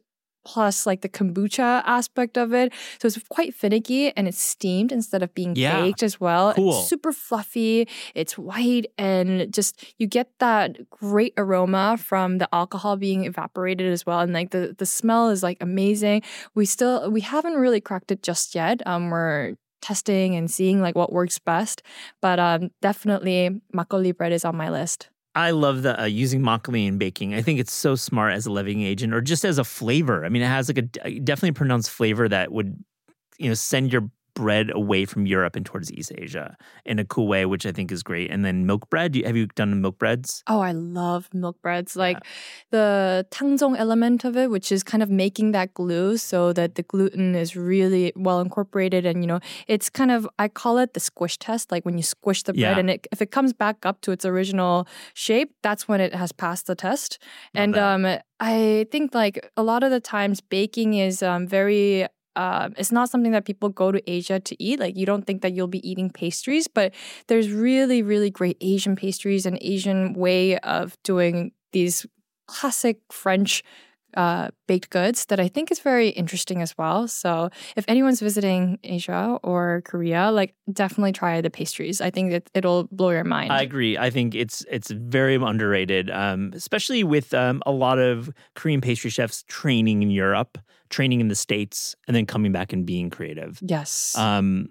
plus like the kombucha aspect of it. So it's quite finicky and it's steamed instead of being Yeah. baked as well. Cool. It's super fluffy, it's white, and just you get that great aroma from the alcohol being evaporated as well. And like the, the smell is like amazing. We still we haven't really cracked it just yet. Um we're testing and seeing like what works best. But um definitely makgeolli bread is on my list. I love the uh, using makgeolli in baking. I think it's so smart as a leavening agent or just as a flavor. I mean, it has like a a definitely pronounced flavor that would, you know, send your bread away from Europe and towards East Asia in a cool way, which I think is great. And then milk bread. You- Have you done milk breads? Oh, I love milk breads. Like the tangzhong element of it, which is kind of making that glue so that the gluten is really well incorporated. And, you know, it's kind of, I call it the squish test. Like when you squish the bread Yeah. and it, if it comes back up to its original shape, that's when it has passed the test. Love and that. um, I think like a lot of the times baking is um, very um, it's not something that people go to Asia to eat. Like you don't think that you'll be eating pastries, but there's really, really great Asian pastries and Asian way of doing these classic French uh, baked goods that I think is very interesting as well. So if anyone's visiting Asia or Korea, like definitely try the pastries. I think that it'll blow your mind. I agree. I think it's it's very underrated, um, especially with um, a lot of Korean pastry chefs training in Europe, training in the States, and then coming back and being creative. yes. Um,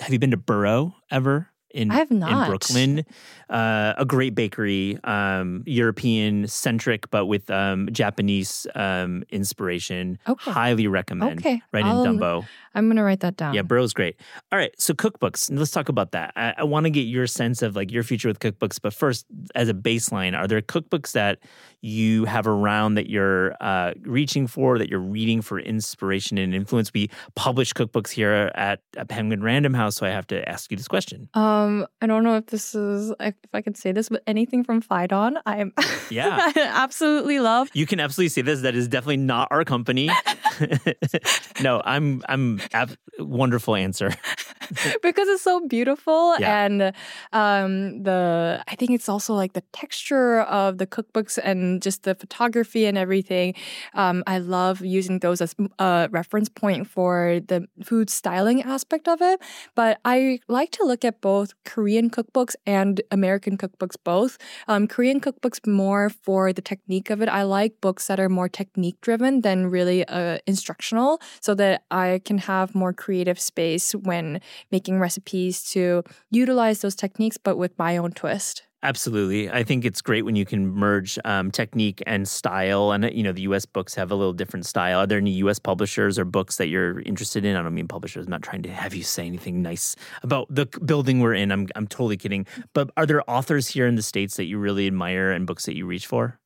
have you been to Burrow ever? In, I have in. Brooklyn, uh, a great bakery, um, European centric, but with um, Japanese um, inspiration. Okay. Highly recommend. okay. Right I'll- in Dumbo. I'm going to write that down. Yeah, Burrow's great. All right, so cookbooks. Let's talk about that. I, I want to get your sense of like your future with cookbooks, but first, as a baseline, are there cookbooks that you have around that you're uh, reaching for, that you're reading for inspiration and influence? We publish cookbooks here at, at Penguin Random House, so I have to ask you this question. Um, I don't know if this is if I can say this, but anything from Phaidon, I'm Yeah. I absolutely love. You can absolutely say this. That is definitely not our company. no, I'm I'm ab- wonderful answer. because it's so beautiful Yeah. and um the I think it's also like the texture of the cookbooks and just the photography and everything. Um, I love using those as a reference point for the food styling aspect of it. But I like to look at both Korean cookbooks and American cookbooks both. Um, Korean cookbooks more for the technique of it. I like books that are more technique driven than really uh, instructional, so that I can have more creative space when making recipes to utilize those techniques, but with my own twist. Absolutely. I think it's great when you can merge um, technique and style. And, you know, the US books have a little different style. Are there any US publishers or books that you're interested in? I don't mean publishers. I'm not trying to have you say anything nice about the building we're in. I'm, I'm totally kidding. But are there authors here in the States that you really admire and books that you reach for?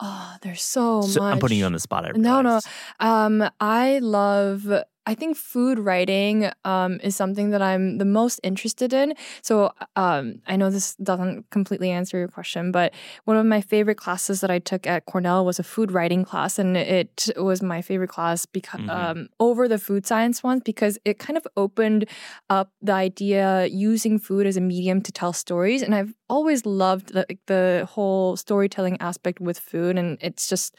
Oh, there's so, So much. I'm putting you on the spot. I No, no. Um, I love. I think food writing um, is something that I'm the most interested in. So um, I know this doesn't completely answer your question, but one of my favorite classes that I took at Cornell was a food writing class, and it was my favorite class because Mhm. um, over the food science ones because it kind of opened up the idea using food as a medium to tell stories, and I've always loved the, the whole storytelling aspect with food, and it's just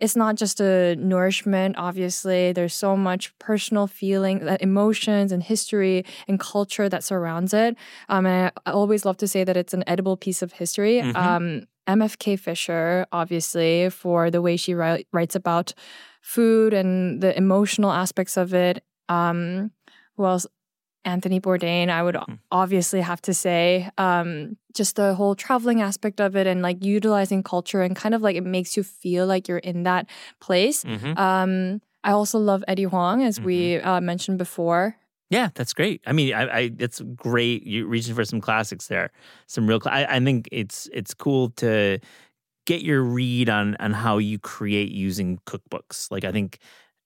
it's not just a nourishment obviously. There's so much personal feeling uh, emotions and history and culture that surrounds it. Um, I, I always love to say that it's an edible piece of history. Mhm. um, mfk fisher obviously for the way she write, writes about food and the emotional aspects of it. Um, who else Anthony Bourdain, I would Mhm. obviously have to say. Um, just the whole traveling aspect of it and like utilizing culture and kind of like it makes you feel like you're in that place. Mhm. Um, I also love Eddie Huang, as we uh, mentioned before. Yeah, that's great. I mean, I, I it's great. You're reaching for some classics there. Some real. cla- I, I think it's it's cool to get your read on on how you create using cookbooks. Like I think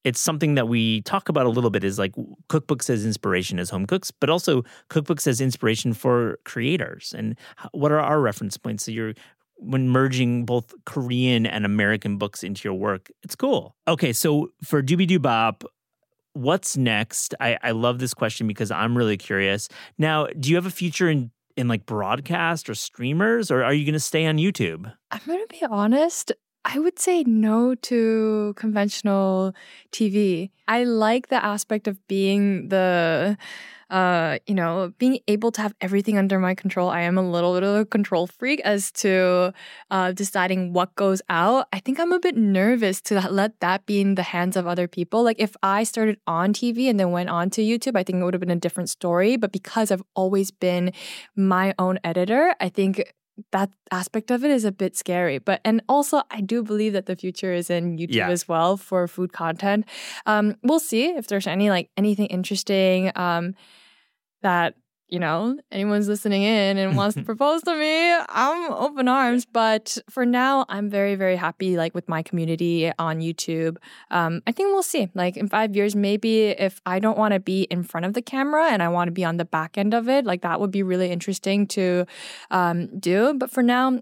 it's something that we talk about a little bit. Is like cookbooks as inspiration as home cooks, but also cookbooks as inspiration for creators. And what are our reference points? So you're when merging both Korean and American books into your work, it's cool. Okay, so for Doobydobap, what's next? I, I love this question because I'm really curious. Now, do you have a future in in like broadcast or streamers, or are you going to stay on YouTube? I'm going to be honest. I would say no to conventional TV. I like the aspect of being the, uh, you know, being able to have everything under my control. I am a little bit of a control freak as to uh, deciding what goes out. I think I'm a bit nervous to let that be in the hands of other people. Like if I started on TV and then went on to YouTube, I think it would have been a different story. But because I've always been my own editor, I think that aspect of it is a bit scary. But and also I do believe that the future is in YouTube Yeah. as well for food content. Um, we'll see if there's any like anything interesting um, that you know anyone's listening in and wants to propose to me. I'm open arms. But for now, I'm very very happy like with my community on YouTube. Um, I think we'll see. Like in five years, maybe if I don't want to be in front of the camera and I want to be on the back end of it, like that would be really interesting to um, do. But for now,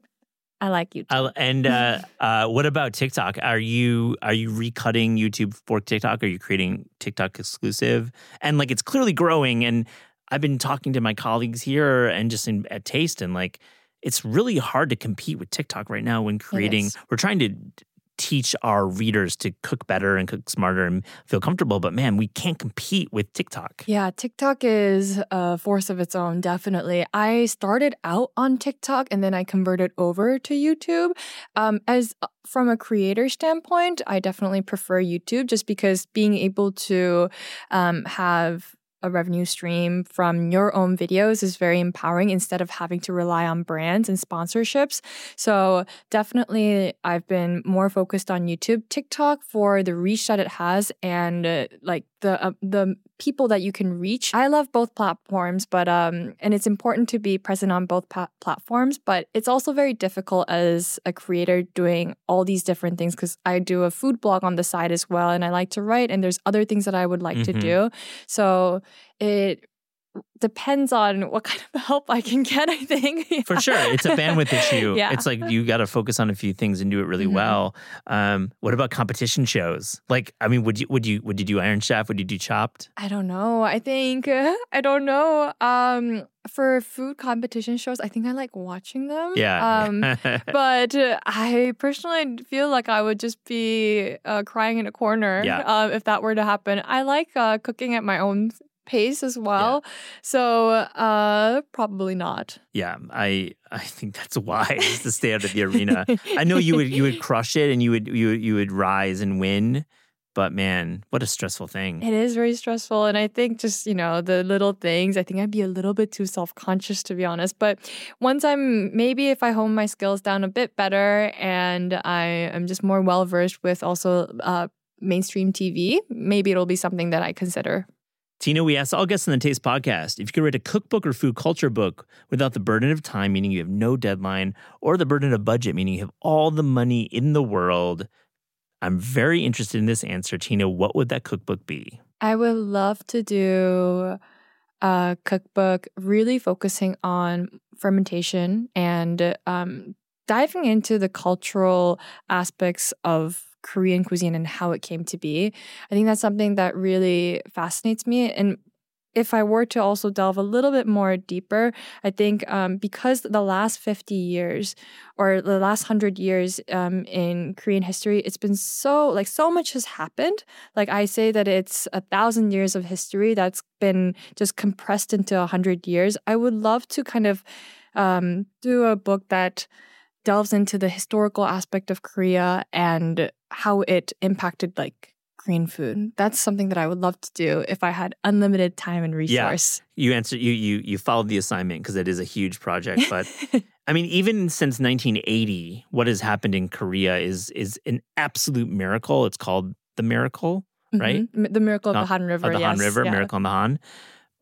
I like YouTube. I'll- and uh, uh, what about TikTok? Are you are you recutting YouTube for TikTok? Are you creating TikTok exclusive? And like it's clearly growing. And I've been talking to my colleagues here and just in, at Taste, and like it's really hard to compete with TikTok right now when creating. We're trying to teach our readers to cook better and cook smarter and feel comfortable, but man, we can't compete with TikTok. Yeah, TikTok is a force of its own, definitely. I started out on TikTok and then I converted over to YouTube. Um, as uh, from a creator standpoint, I definitely prefer YouTube just because being able to um, have a revenue stream from your own videos is very empowering instead of having to rely on brands and sponsorships. So definitely I've been more focused on YouTube, TikTok for the reach that it has and uh, like the uh, the people that you can reach. I love both platforms, but um and it's important to be present on both pa- platforms, but it's also very difficult as a creator doing all these different things cuz I do a food blog on the side as well and I like to write and there's other things that I would like to Mhm. do. So it depends on what kind of help I can get, I think. For sure. It's a bandwidth issue. Yeah. It's like you got to focus on a few things and do it really Mhm. well. Um, what about competition shows? Like, I mean, would you would you would you do Iron Chef? Would you do Chopped? I don't know. I think uh, I don't know. Um, for food competition shows, I think I like watching them. Yeah. Um, but I personally feel like I would just be uh, crying in a corner Yeah. uh, if that were to happen. I like uh, cooking at my own pace as well, so uh, probably not. yeah. I I think that's wise to stay out of the arena. I know you would you would crush it and you would you would- you would rise and win, but man, what a stressful thing. It is very stressful. And I think just, you know, the little things, I think I'd be a little bit too self conscious, to be honest. But once I'm, maybe if I hone my skills down a bit better and I am just more well versed with also uh, mainstream TV, maybe it'll be something that I consider. Tina, we asked all guests on the Taste podcast if you could write a cookbook or food culture book without the burden of time, meaning you have no deadline, or the burden of budget, meaning you have all the money in the world. I'm very interested in this answer. Tina, what would that cookbook be? I would love to do a cookbook really focusing on fermentation and um, diving into the cultural aspects of Korean cuisine and how it came to be. I think that's something that really fascinates me. And if I were to also delve a little bit more deeper, I think um, because the last 50 years or the last 100 years um, in Korean history, it's been so, like, so much has happened. Like, I say that it's a thousand years of history that's been just compressed into a 100 years. I would love to kind of um, do a book that delves into the historical aspect of Korea and how it impacted, like, Korean food. That's something that I would love to do if I had unlimited time and resource. Yeah. You answered you you you followed the assignment because it is a huge project, but I mean even since 1980, what has happened in Korea is is an absolute miracle. It's called the miracle, right? Mm-hmm. The miracle of the Han River. The yes. Han River, yeah. miracle on the Han.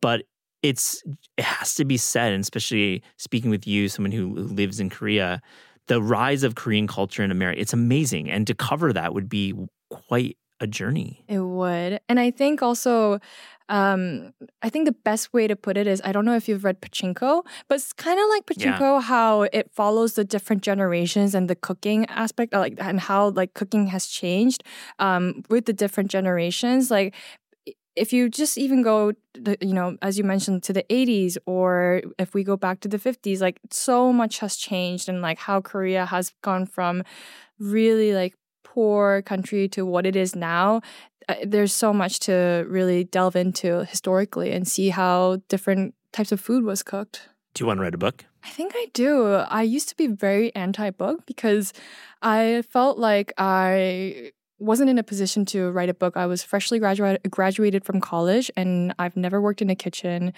But it's it has to be said, and especially speaking with you, someone who, who lives in Korea, the rise of Korean culture in America, it's amazing. And to cover that would be quite a journey. It would. And I think also, um, I think the best way to put it is I don't know if you've read Pachinko, but it's kind of like Pachinko, how it follows the different generations and the cooking aspect, like and how like cooking has changed um, with the different generations. Like if you just even go you know as you mentioned to the 80s or if we go back to the 50s like so much has changed and like how korea has gone from really like poor country to what it is now uh, there's so much to really delve into historically and see how different types of food was cooked Do you want to write a book? I think I do. I used to be very anti book because I felt like I wasn't in a position to write a book. I was freshly graduated graduated from college and I've never worked in a kitchen.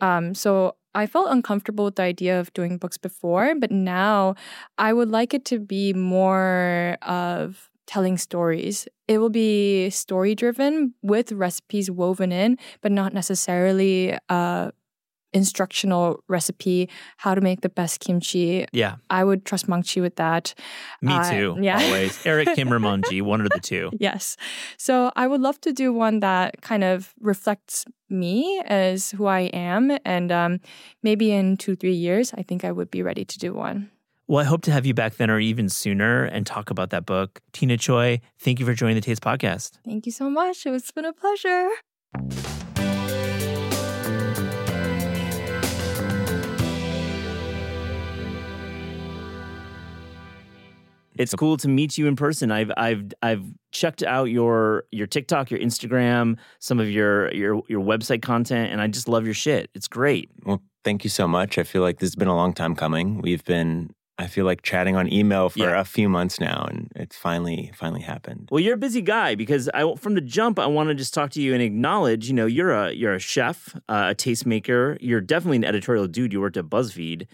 Um, so I felt uncomfortable with the idea of doing books before, but now I would like it to be more of telling stories. It will be story driven with recipes woven in, but not necessarily uh instructional recipe how to make the best kimchi Yeah, i would trust Maangchi with that me Uh, too. yeah. Always. Eric Kim or Munji, one of the two. yes so i would love to do one that kind of reflects me as who i am and um, maybe in two three years i think i would be ready to do one Well, I hope to have you back then or even sooner and talk about that book. Tina Choi, thank you for joining the Taste Podcast. thank you so much it's been a pleasure It's cool to meet you in person. I've I've I've checked out your your TikTok, your Instagram, some of your your your website content, and I just love your shit. It's great. Well, thank you so much. I feel like this has been a long time coming. We've been, I feel like, chatting on email for Yeah. a few months now, and it's finally, finally happened. Well, you're a busy guy because I from the jump I want to just talk to you and acknowledge. You know, you're a you're a chef, uh, a tastemaker. You're definitely an editorial dude. You worked at BuzzFeed.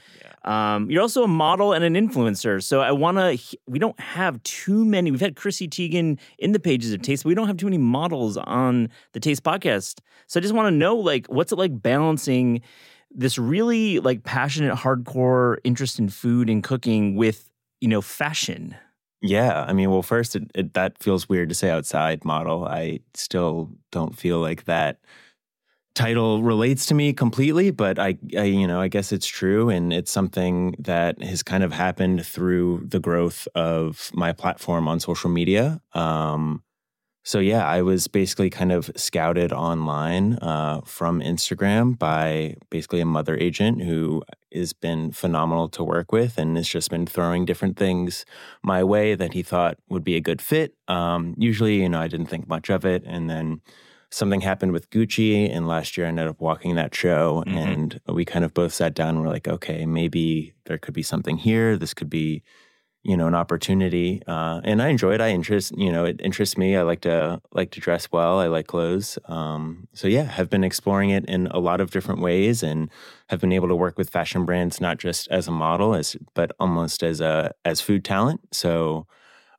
Um, you're also a model and an influencer. So I want to. We don't have too many. We've had Chrissy Teigen in the pages of Taste, but we don't have too many models on the Taste podcast. So I just want to know, like, what's it like balancing this really like passionate, hardcore interest in food and cooking with you know fashion. Yeah, I mean, well, first, it, it, that feels weird to say outside model. I still don't feel like that title relates to me completely, but I, I, you know, I guess it's true, and it's something that has kind of happened through the growth of my platform on social media. Um, so yeah, I was basically kind of scouted online uh, from Instagram by basically a mother agent who has been phenomenal to work with, and has just been throwing different things my way that he thought would be a good fit. Um, usually, you know, I didn't think much of it, and then something happened with Gucci, and last year I ended up walking that show, Mhm. and we kind of both sat down. and We're like, okay, maybe there could be something here. This could be, you know, an opportunity. Uh, and I enjoy it. I interest, you know, it interests me. I like to like to dress well. I like clothes. Um, so yeah, have been exploring it in a lot of different ways, and have been able to work with fashion brands not just as a model, as but almost as a as food talent. So.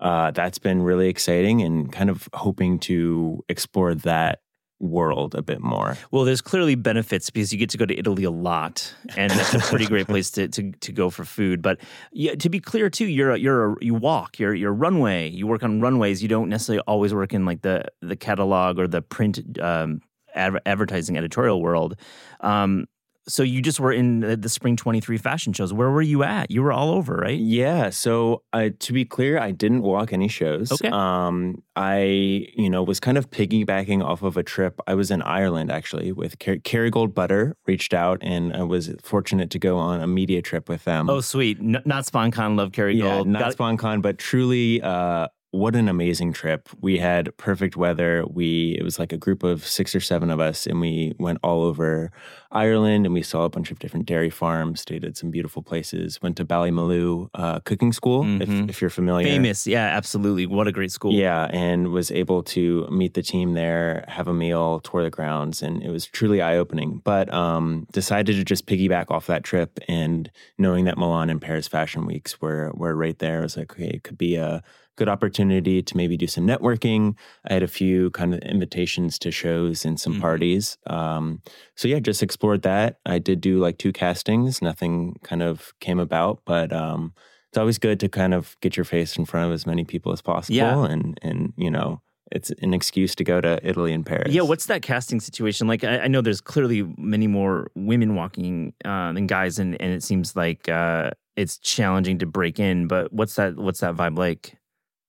Uh, that's been really exciting and kind of hoping to explore that world a bit more. Well, there's clearly benefits because you get to go to Italy a lot, and that's a pretty great place to, to, to go for food. But yeah, to be clear too, you're a, you're a, you walk, you're you're a runway. You work on runways. You don't necessarily always work in like the the catalog or the print um, adver- advertising editorial world. Um, so you just were in the, spring 23 fashion shows. Where were you at? You were all over, right? Yeah. So uh, to be clear, I didn't walk any shows. Okay. Um, I, you know, was kind of piggybacking off of a trip. I was in Ireland actually with Car- Kerrygold Butter. Reached out and I was fortunate to go on a media trip with them. Oh, sweet. N- not SponCon, love Kerry yeah, Gold. not Got- SponCon, but truly uh, what an amazing trip. We had perfect weather. We it was like a group of 6 or 7 of us and we went all over Ireland and we saw a bunch of different dairy farms, stayed at some beautiful places, went to Ballymaloe uh, cooking school Mhm. if, if you're familiar. Famous, yeah, absolutely. What a great school. Yeah, and was able to meet the team there, have a meal, tour the grounds, and it was truly eye opening. But um, decided to just piggyback off that trip, and knowing that Milan and Paris Fashion Weeks were were right there, I was like, okay, it could be a good opportunity to maybe do some networking. I had a few kind of invitations to shows and some Mhm. parties. Um, so yeah, just explored that. I did do like two castings. Nothing kind of came about, but um, it's always good to kind of get your face in front of as many people as possible. Yeah. And and you know, it's an excuse to go to Italy and Paris. Yeah, what's that casting situation like? I, I know there's clearly many more women walking uh, than guys, and, and it seems like uh, it's challenging to break in. But what's that? What's that vibe like?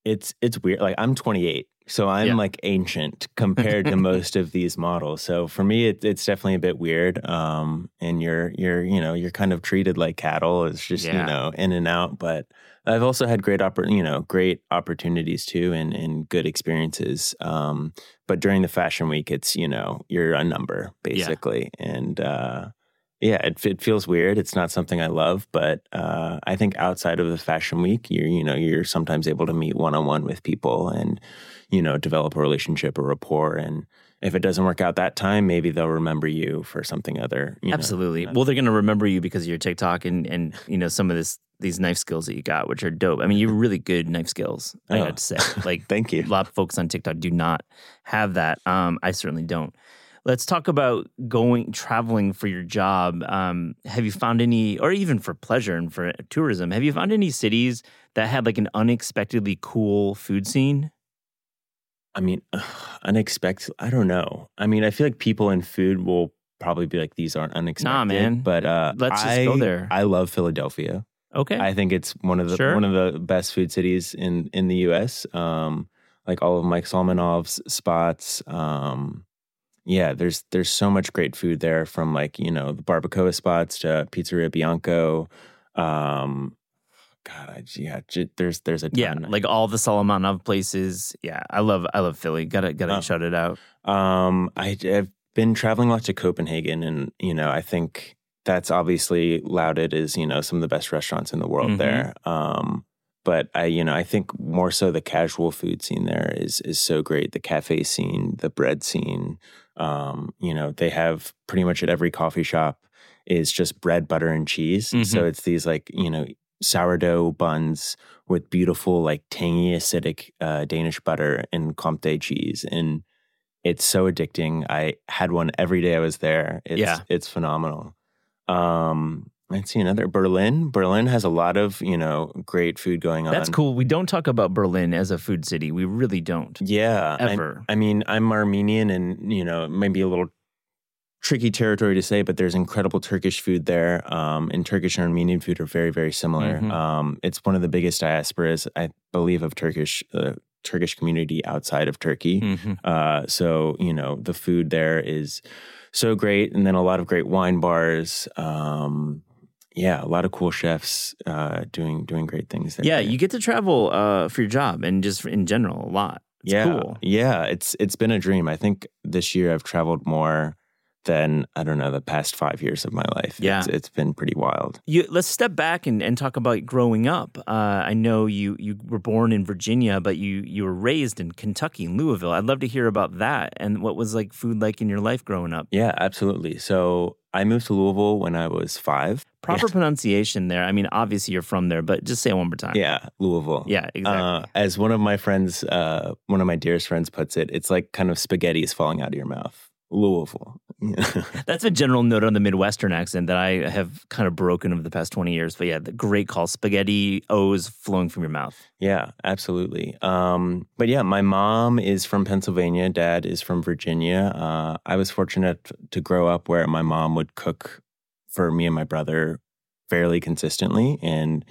It's it's weird. Like I'm 28, so I'm Yeah. like ancient compared to most of these models. So for me, it, it's definitely a bit weird. Um, and you're you're you know you're kind of treated like cattle. It's just Yeah. you know in and out. But I've also had great oppor- you know great opportunities too, and and good experiences. Um, but during the fashion week, it's you know you're a number basically, and uh, yeah, it, it feels weird. It's not something I love, but uh, I think outside of the fashion week, you're you know you're sometimes able to meet one on one with people and you know develop a relationship, a rapport, and if it doesn't work out that time, maybe they'll remember you for something other. You know. Absolutely. Well, they're going to remember you because of your TikTok and and you know some of this these knife skills that you got, which are dope. I mean, you're really good knife skills. I Oh. got to say, like Thank you. a lot of folks on TikTok do not have that. Um, I certainly don't. Let's talk about going traveling for your job. Um, have you found any, or even for pleasure and for tourism, have you found any cities that had like an unexpectedly cool food scene? I mean, unexpected. I don't know. I mean, I feel like people in food will probably be like, these aren't unexpected. Nah, man. But uh, Let's just go there. I love Philadelphia. Okay. I think it's one of the Sure. one of the best food cities in in the U.S. Um, like all of Mike Solomonov's spots. Um, yeah, there's there's so much great food there, from like you know the barbacoa spots to Pizzeria Bianco. Um, God, I, yeah, j- there's there's a ton. yeah, like all the Solomonov places. Yeah, I love I love Philly. Gotta gotta Oh. shout it out. Um, I, I've been traveling a lot to Copenhagen, and you know, I think that's obviously lauded as you know some of the best restaurants in the world Mhm. there. Um, but I, you know, I think more so the casual food scene there is is so great. The cafe scene, the bread scene. Um, you know, they have pretty much at every coffee shop is just bread, butter, and cheese. Mhm. So it's these like you know sourdough buns with beautiful like tangy acidic uh, Danish butter and Comté cheese and it's so addicting. I had one every day I was there. It's, Yeah. it's phenomenal. Um, let's see another Berlin. Berlin has a lot of you know great food going on. That's cool. We don't talk about Berlin as a food city. We really don't. Yeah, Ever. I, mean, I'm Armenian, and you know, maybe a little tricky territory to say, but there's incredible Turkish food there. Um, and Turkish and Armenian food are very, very similar. Mhm. Um, it's one of the biggest diasporas, I believe, of Turkish uh, Turkish community outside of Turkey. Mhm. Uh, so you know the food there is so great, and then a lot of great wine bars. Um, yeah, a lot of cool chefs uh, doing doing great things there. Yeah, you get to travel uh, for your job and just in general a lot. It's yeah, cool. yeah. It's it's been a dream. I think this year I've traveled more than I don't know the past five years of my life. Yeah. it's, it's been pretty wild. You, let's step back and, and talk about growing up. Uh, I know you you were born in Virginia, but you you were raised in Kentucky, in Louisville. I'd love to hear about that and what was like food like in your life growing up. Yeah, absolutely. So I moved to Louisville when I was five. Proper pronunciation there. I mean, obviously you're from there, but just say it one more time. Yeah, Louisville. Yeah, exactly. Uh, as one of my friends, uh, one of my dearest friends puts it, it's like kind of spaghetti is falling out of your mouth. Louisville. That's a general note on the Midwestern accent that I have kind of broken over the past 20 years. But yeah, the great call spaghetti O's flowing from your mouth. yeah, absolutely. Um, but yeah, my mom is from Pennsylvania. Dad is from Virginia. Uh, I was fortunate to grow up where my mom would cook for me and my brother fairly consistently and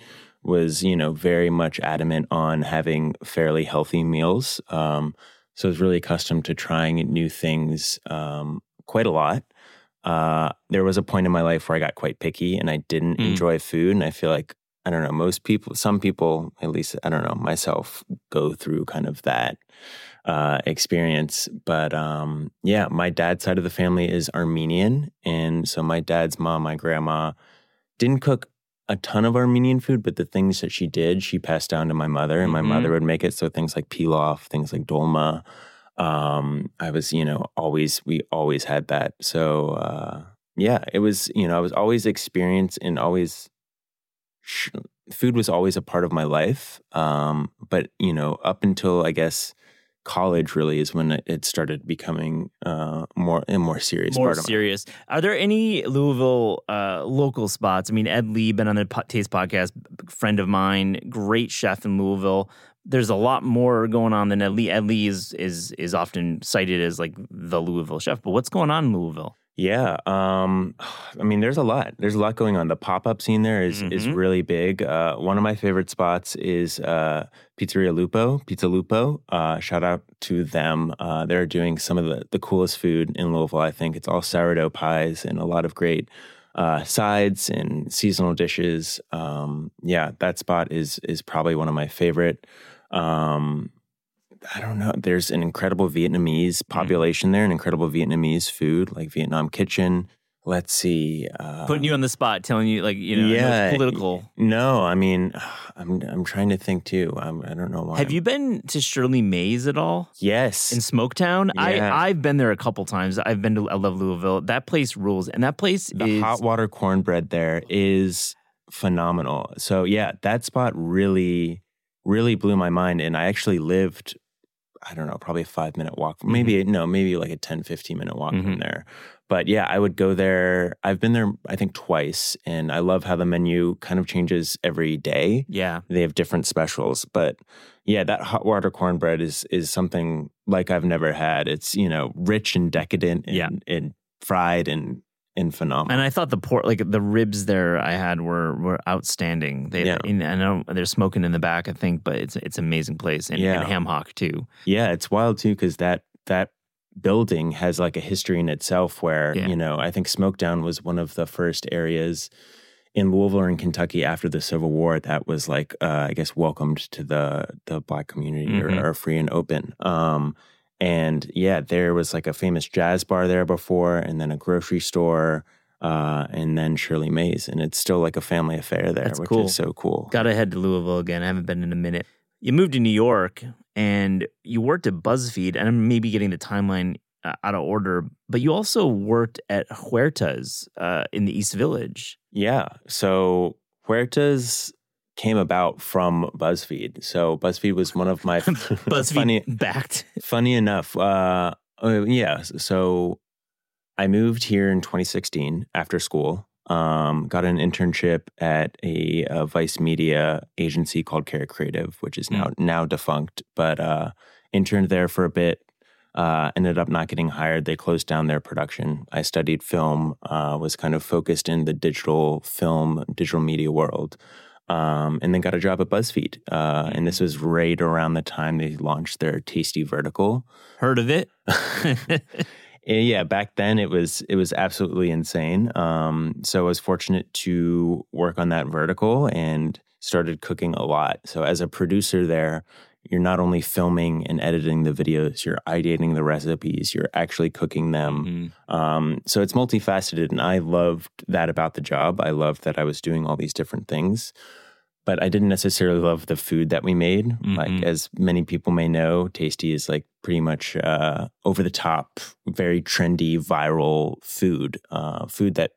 was, you know, very much adamant on having fairly healthy meals. Um, so I was really accustomed to trying new things um, quite a lot. Uh, there was a point in my life where I got quite picky and I didn't Mm. enjoy food. And I feel like I don't know, most people, some people, at least, I don't know, myself, go through kind of that uh, experience. But um, yeah, my dad's side of the family is Armenian. And so my dad's mom, my grandma, didn't cook a ton of Armenian food, but the things that she did, she passed down to my mother, and my Mhm. mother would make it. So things like pilaf, things like dolma. Um, I was, you know, always, we always had that. So uh, yeah, it was, you know, I was always experienced and always, sh- food was always a part of my life. Um, but, you know, up until I guess college really is when it- started becoming uh, more a more serious More part of my serious. Are there any Louisville uh, local spots? I mean, Ed Lee, been on the Taste Podcast, friend of mine, great chef in Louisville. There's a lot more going on than Ed Lee. Ed Lee is is is often cited as like the Louisville chef, but what's going on in Louisville? Yeah, um, I mean, there's a lot. There's a lot going on. The pop up scene there is is Mhm. really big. Uh, one of my favorite spots is uh, Pizzeria Lupo, Pizza Lupo. Uh, shout out to them. Uh, they're doing some of the the coolest food in Louisville. I think it's all sourdough pies and a lot of great uh, sides and seasonal dishes. Um, yeah, that spot is is probably one of my favorite. Um, I don't know. There's an incredible Vietnamese population there, an incredible Vietnamese food like Vietnam Kitchen. Let's see. Uh, Putting you on the spot, telling you like you know, I know it's Yeah, political. No, I mean, I'm I'm trying to think too. I'm, I don't know why. Have you been to Shirley Mae's at all? Yes. in Smoketown. Yeah. I I've been there a couple times. I've been to I love Louisville. That place rules, and that place the is hot water cornbread there is phenomenal. So yeah, that spot really, really blew my mind. And I actually lived, I don't know, probably a five minute walk, maybe no, maybe like a 10, 15 minute walk from Mhm. there. But yeah, I would go there. I've been there, I think, twice, and I love how the menu kind of changes every day. yeah. They have different specials, but yeah, that hot water cornbread is is something like I've never had. It's you know rich and decadent, and, Yeah. and fried and and phenomenal. And I thought the port, like the ribs there, I had were were outstanding. They, Yeah. and I know they're smoking in the back, I think, but it's it's an amazing place, and, Yeah. and ham hock too. Yeah, it's wild too because that that building has like a history in itself. Where Yeah. you know, I think Smoketown was one of the first areas in Louisville or in Kentucky after the Civil War that was like, uh, I guess, welcomed to the the Black community Mhm. or, or free and open. Um, and yeah, there was like a famous jazz bar there before, and then a grocery store. Uh, and then Shirley Mae's, and it's still like a family affair there, That's which cool. is so cool. Got to head to Louisville again. I haven't been in a minute. You moved to New York, and you worked at BuzzFeed, and I'm maybe getting the timeline uh, out of order, but you also worked at Huertas uh, in the East Village. Yeah. So Huertas came about from BuzzFeed. So BuzzFeed was one of my BuzzFeed funny backed. funny enough. Uh, uh, yeah. So I moved here in 2016 after school. Um, got an internship at a, a Vice Media agency called Carrot Creative, which is now now defunct. But uh, interned there for a bit. Uh, ended up not getting hired. They closed down their production. I studied film. Uh, was kind of focused in the digital film, digital media world. Um, and then got a job at BuzzFeed. Uh, and this was right around the time they launched their Tasty vertical. Heard of it? Yeah, back then it was it was absolutely insane. Um, so I was fortunate to work on that vertical and started cooking a lot. So as a producer there, you're not only filming and editing the videos, you're ideating the recipes, you're actually cooking them. Mhm. Um, so it's multifaceted, and I loved that about the job. I loved that I was doing all these different things, but I didn't necessarily love the food that we made. Mhm. Like as many people may know, Tasty is like pretty much uh, over the top, very trendy, viral food. Uh, food that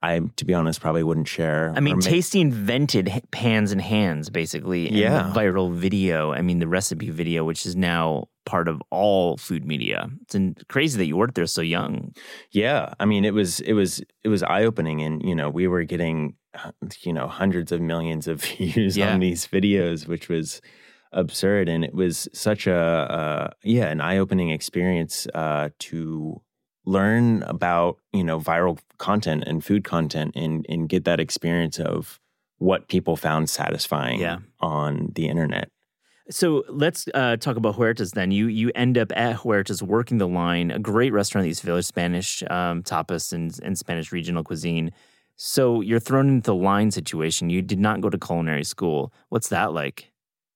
I, to be honest, probably wouldn't share. I mean, Tasty invented pans and hands, basically. Yeah. viral video. I mean, the recipe video, which is now part of all food media. It's in- crazy that you worked there so young. Yeah, I mean, it was it was it was eye opening, and you know, we were getting uh, you know hundreds of millions of views Yeah. on these videos, which was absurd, and it was such a uh, yeah an eye opening experience uh, to learn about you know viral content and food content, and and get that experience of what people found satisfying Yeah. on the internet. So let's uh, talk about Huertas then. You you end up at Huertas working the line, a great restaurant in the East Village, Spanish um, tapas and, and Spanish regional cuisine. So you're thrown into the line situation. You did not go to culinary school. What's that like?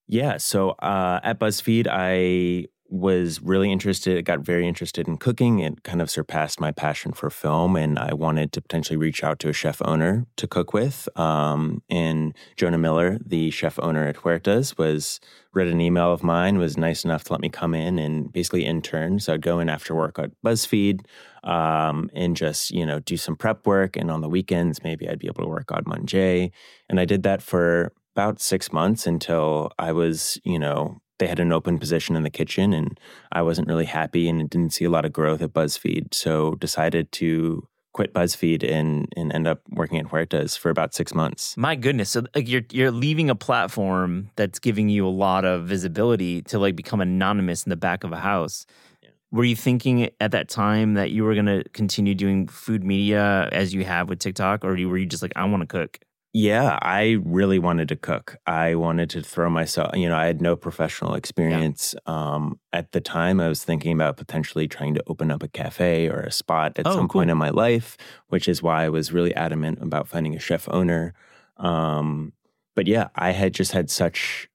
Yeah. So uh, at BuzzFeed, I was really interested, got very interested in cooking. It kind of surpassed my passion for film, and I wanted to potentially reach out to a chef owner to cook with. Um, and Jonah Miller, the chef owner at Huertas, was read an email of mine, was nice enough to let me come in and basically intern. So I'd go in after work at BuzzFeed um, and just you know do some prep work, and on the weekends maybe I'd be able to work on Monday. And I did that for about six months until I was, you know, they had an open position in the kitchen and I wasn't really happy and didn't see a lot of growth at BuzzFeed. So decided to quit BuzzFeed and and end up working at Huertas for about six months. My goodness. So like you're you're leaving a platform that's giving you a lot of visibility to like become anonymous in the back of a house. Were you thinking at that time that you were going to continue doing food media as you have with TikTok, or were you just like, I want to cook? Yeah, I really wanted to cook. I wanted to throw myself, you know, I had no professional experience. Yeah. Um, at the time, I was thinking about potentially trying to open up a cafe or a spot at oh, some cool. point in my life, which is why I was really adamant about finding a chef owner. Um, but yeah, I had just had such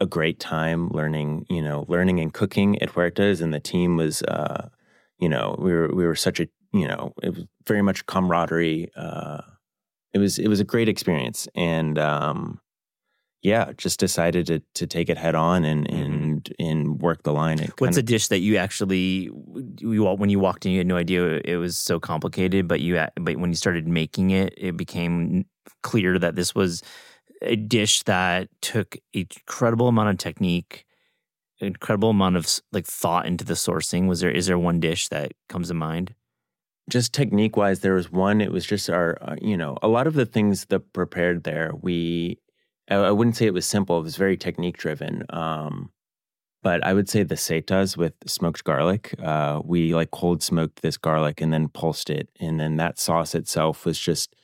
a great time learning, you know, learning and cooking at Huertas, and the team was, uh, you know, we were we were such a, you know, it was very much camaraderie. Uh, it was it was a great experience, and um, yeah, just decided to to take it head on and mm-hmm. and and work the line. It What's a dish that you actually you when you walked in you had no idea it was so complicated, but you but when you started making it, it became clear that this was a dish that took an incredible amount of technique incredible amount of like thought into the sourcing was there is there one dish that comes to mind just technique wise, there was one. It was just our, uh, you know, a lot of the things that prepared there. We, I, I wouldn't say it was simple. It was very technique driven. Um, but I would say the setas with smoked garlic. Uh, we like cold smoked this garlic and then pulsed it, and then that sauce itself was just.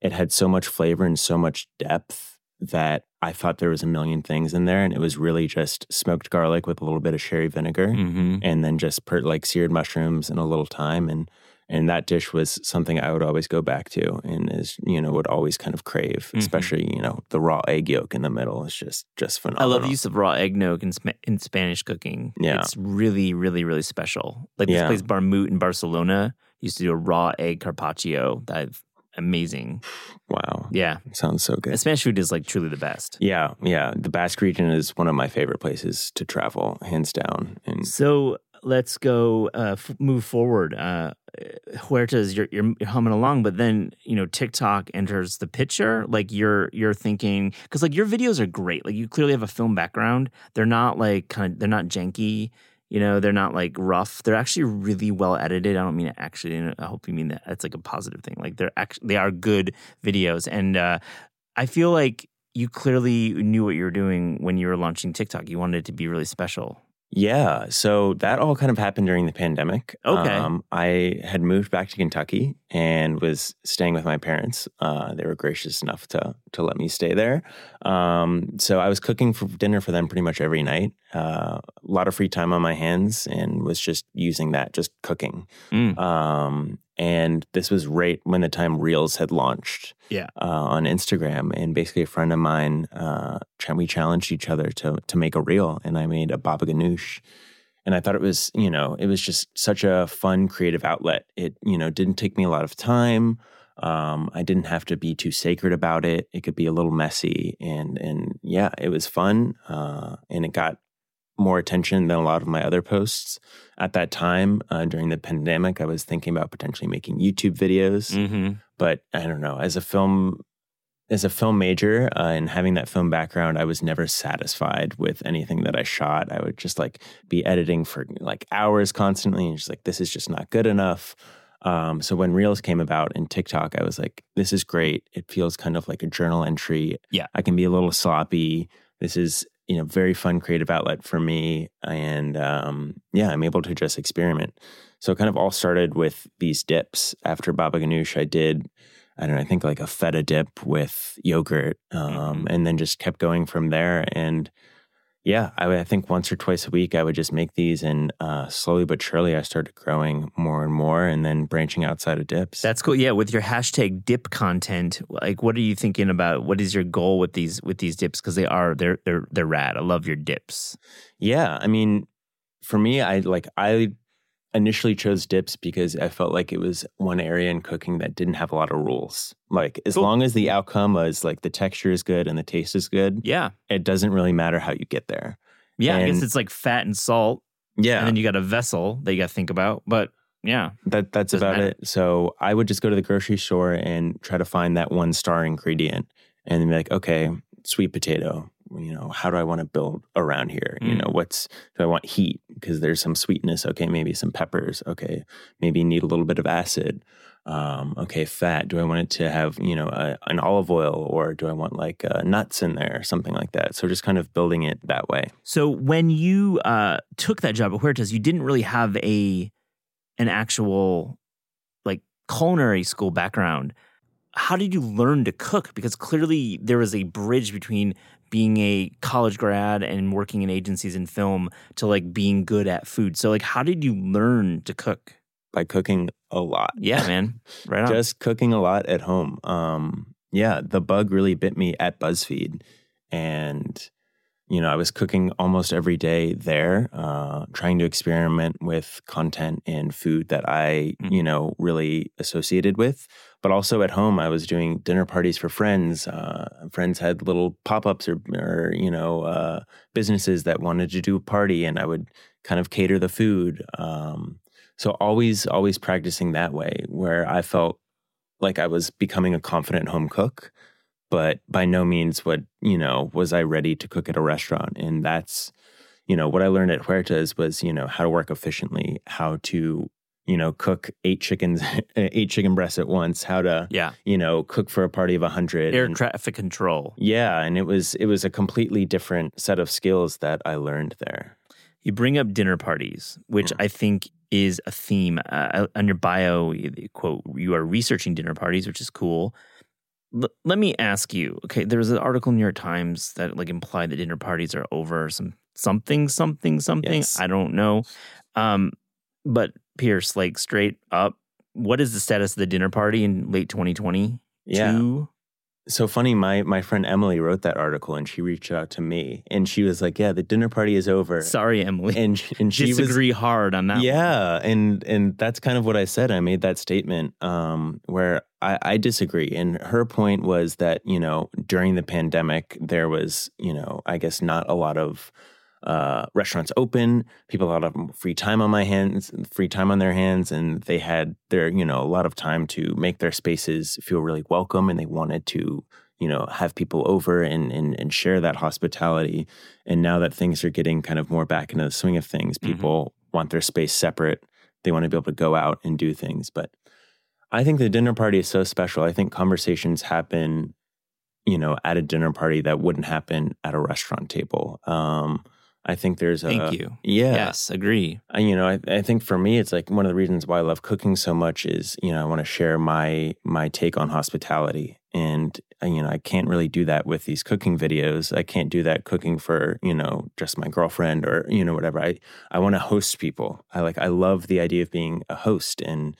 It had so much flavor and so much depth that I thought there was a million things in there, and it was really just smoked garlic with a little bit of sherry vinegar, mm-hmm. and then just per, like seared mushrooms and a little thyme, and and that dish was something I would always go back to, and is you know would always kind of crave, mm-hmm. especially you know the raw egg yolk in the middle is just just phenomenal. I love the use of raw egg yolk in, in Spanish cooking. Yeah, it's really really really special. Like this yeah. place Barmut in Barcelona used to do a raw egg carpaccio that amazing. Wow. Yeah. Sounds so good. Spanish food is like truly the best. Yeah. Yeah. The Basque region is one of my favorite places to travel, hands down. And so let's go uh, f- move forward. Uh, Huertas, you're, you're humming along, but then you know TikTok enters the picture. Like you're you're thinking because like your videos are great. Like you clearly have a film background. They're not like kind of they're not janky. You know, they're not like rough. They're actually really well edited. I don't mean it actually. I hope you mean that. That's like a positive thing. Like they're actually they are good videos, and uh, I feel like you clearly knew what you were doing when you were launching TikTok. You wanted it to be really special. Yeah. So that all kind of happened during the pandemic. Okay. Um, I had moved back to Kentucky and was staying with my parents. Uh, they were gracious enough to to let me stay there. Um, so I was cooking for dinner for them pretty much every night. Uh, a lot of free time on my hands and was just using that, just cooking. Mm. Um, and this was right when the time Reels had launched yeah. Uh, on Instagram. And basically, a friend of mine, uh, we challenged each other to to make a reel, and I made a baba ganoush. And I thought it was, you know, it was just such a fun creative outlet. It, you know, didn't take me a lot of time. Um, I didn't have to be too sacred about it. It could be a little messy, and and yeah, it was fun, uh, and it got more attention than a lot of my other posts. At that time, uh, during the pandemic, I was thinking about potentially making YouTube videos. Mm-hmm. But I don't know. As a film, as a film major uh, and having that film background, I was never satisfied with anything that I shot. I would just like be editing for like hours constantly, and just like this is just not good enough. Um, so when Reels came about in TikTok, I was like, this is great. It feels kind of like a journal entry. Yeah. I can be a little sloppy. This is you know very fun creative outlet for me and um, yeah i'm able to just experiment so it kind of all started with these dips after baba ganoush i did i don't know i think like a feta dip with yogurt um, mm-hmm. and then just kept going from there and yeah, I, I, think once or twice a week I would just make these, and uh, slowly but surely I started growing more and more, and then branching outside of dips. That's cool. Yeah, with your hashtag dip content, like what are you thinking about? What is your goal with these with these dips? Because they are they're they're they're rad. I love your dips. Yeah, I mean, for me, I like I initially chose dips because I felt like it was one area in cooking that didn't have a lot of rules. Like as cool. long as the outcome was like the texture is good and the taste is good, yeah, it doesn't really matter how you get there. Yeah, and, I guess it's like fat and salt. Yeah, and then you got a vessel that you got to think about, but. Yeah, that that's about matter. it. So I would just go to the grocery store and try to find that one star ingredient, and be like, okay, sweet potato, you know, how do I want to build around here? Mm. You know, what's do I want heat because there's some sweetness? Okay, maybe some peppers. Okay, maybe need a little bit of acid. Um, okay, fat. Do I want it to have you know a, an olive oil or do I want like uh, nuts in there, something like that? So just kind of building it that way. So when you uh, took that job at Huertas, you didn't really have a an actual like culinary school background how did you learn to cook? Because clearly there was a bridge between being a college grad and working in agencies and film to like being good at food. So like how did you learn to cook? By cooking a lot. Yeah, man. Right on. Just cooking a lot at home. Um yeah, the bug really bit me at BuzzFeed and you know, I was cooking almost every day there, uh, trying to experiment with content and food that I, mm-hmm. you know, really associated with. But also at home, I was doing dinner parties for friends. Uh, friends had little pop ups or, or, you know, uh, businesses that wanted to do a party, and I would kind of cater the food. Um, so always, always practicing that way, where I felt like I was becoming a confident home cook but by no means what you know was I ready to cook at a restaurant. And that's you know what I learned at Huertas was you know how to work efficiently, how to you know cook eight chickens, eight chicken breasts at once, how to yeah you know cook for a party of a hundred, air and, traffic control. Yeah, and it was it was a completely different set of skills that I learned there. You bring up dinner parties, which mm. I think is a theme. Uh, on your bio, quote, you are researching dinner parties, which is cool. L- let me ask you. Okay, there was an article in New York Times that like implied that dinner parties are over. Some something something something. Yes. I don't know. Um, but Pierce, like straight up, what is the status of the dinner party in late 2020? Yeah so funny my my friend emily wrote that article and she reached out to me and she was like yeah the dinner party is over. Sorry emily. And and she disagree was, hard on that yeah one. and and that's kind of what i said. I made that statement um, where I, I disagree. And her point was that you know during the pandemic there was you know i guess not a lot of uh, restaurants open. People had a lot of free time on my hands, free time on their hands, and they had their you know a lot of time to make their spaces feel really welcome, and they wanted to you know have people over and and, and share that hospitality. And now that things are getting kind of more back into the swing of things, mm-hmm. people mm-hmm. want their space separate. They want to be able to go out and do things, but I think the dinner party is so special. I think conversations happen, you know, at a dinner party that wouldn't happen at a restaurant table. Um, I think there's a thank you. Yeah. Yes, agree. I, you know, I, I think for me, it's like one of the reasons why I love cooking so much is you know I want to share my my take on hospitality, and uh, you know I can't really do that with these cooking videos. I can't do that cooking for you know just my girlfriend or you know whatever. I I want to host people. I like I love the idea of being a host and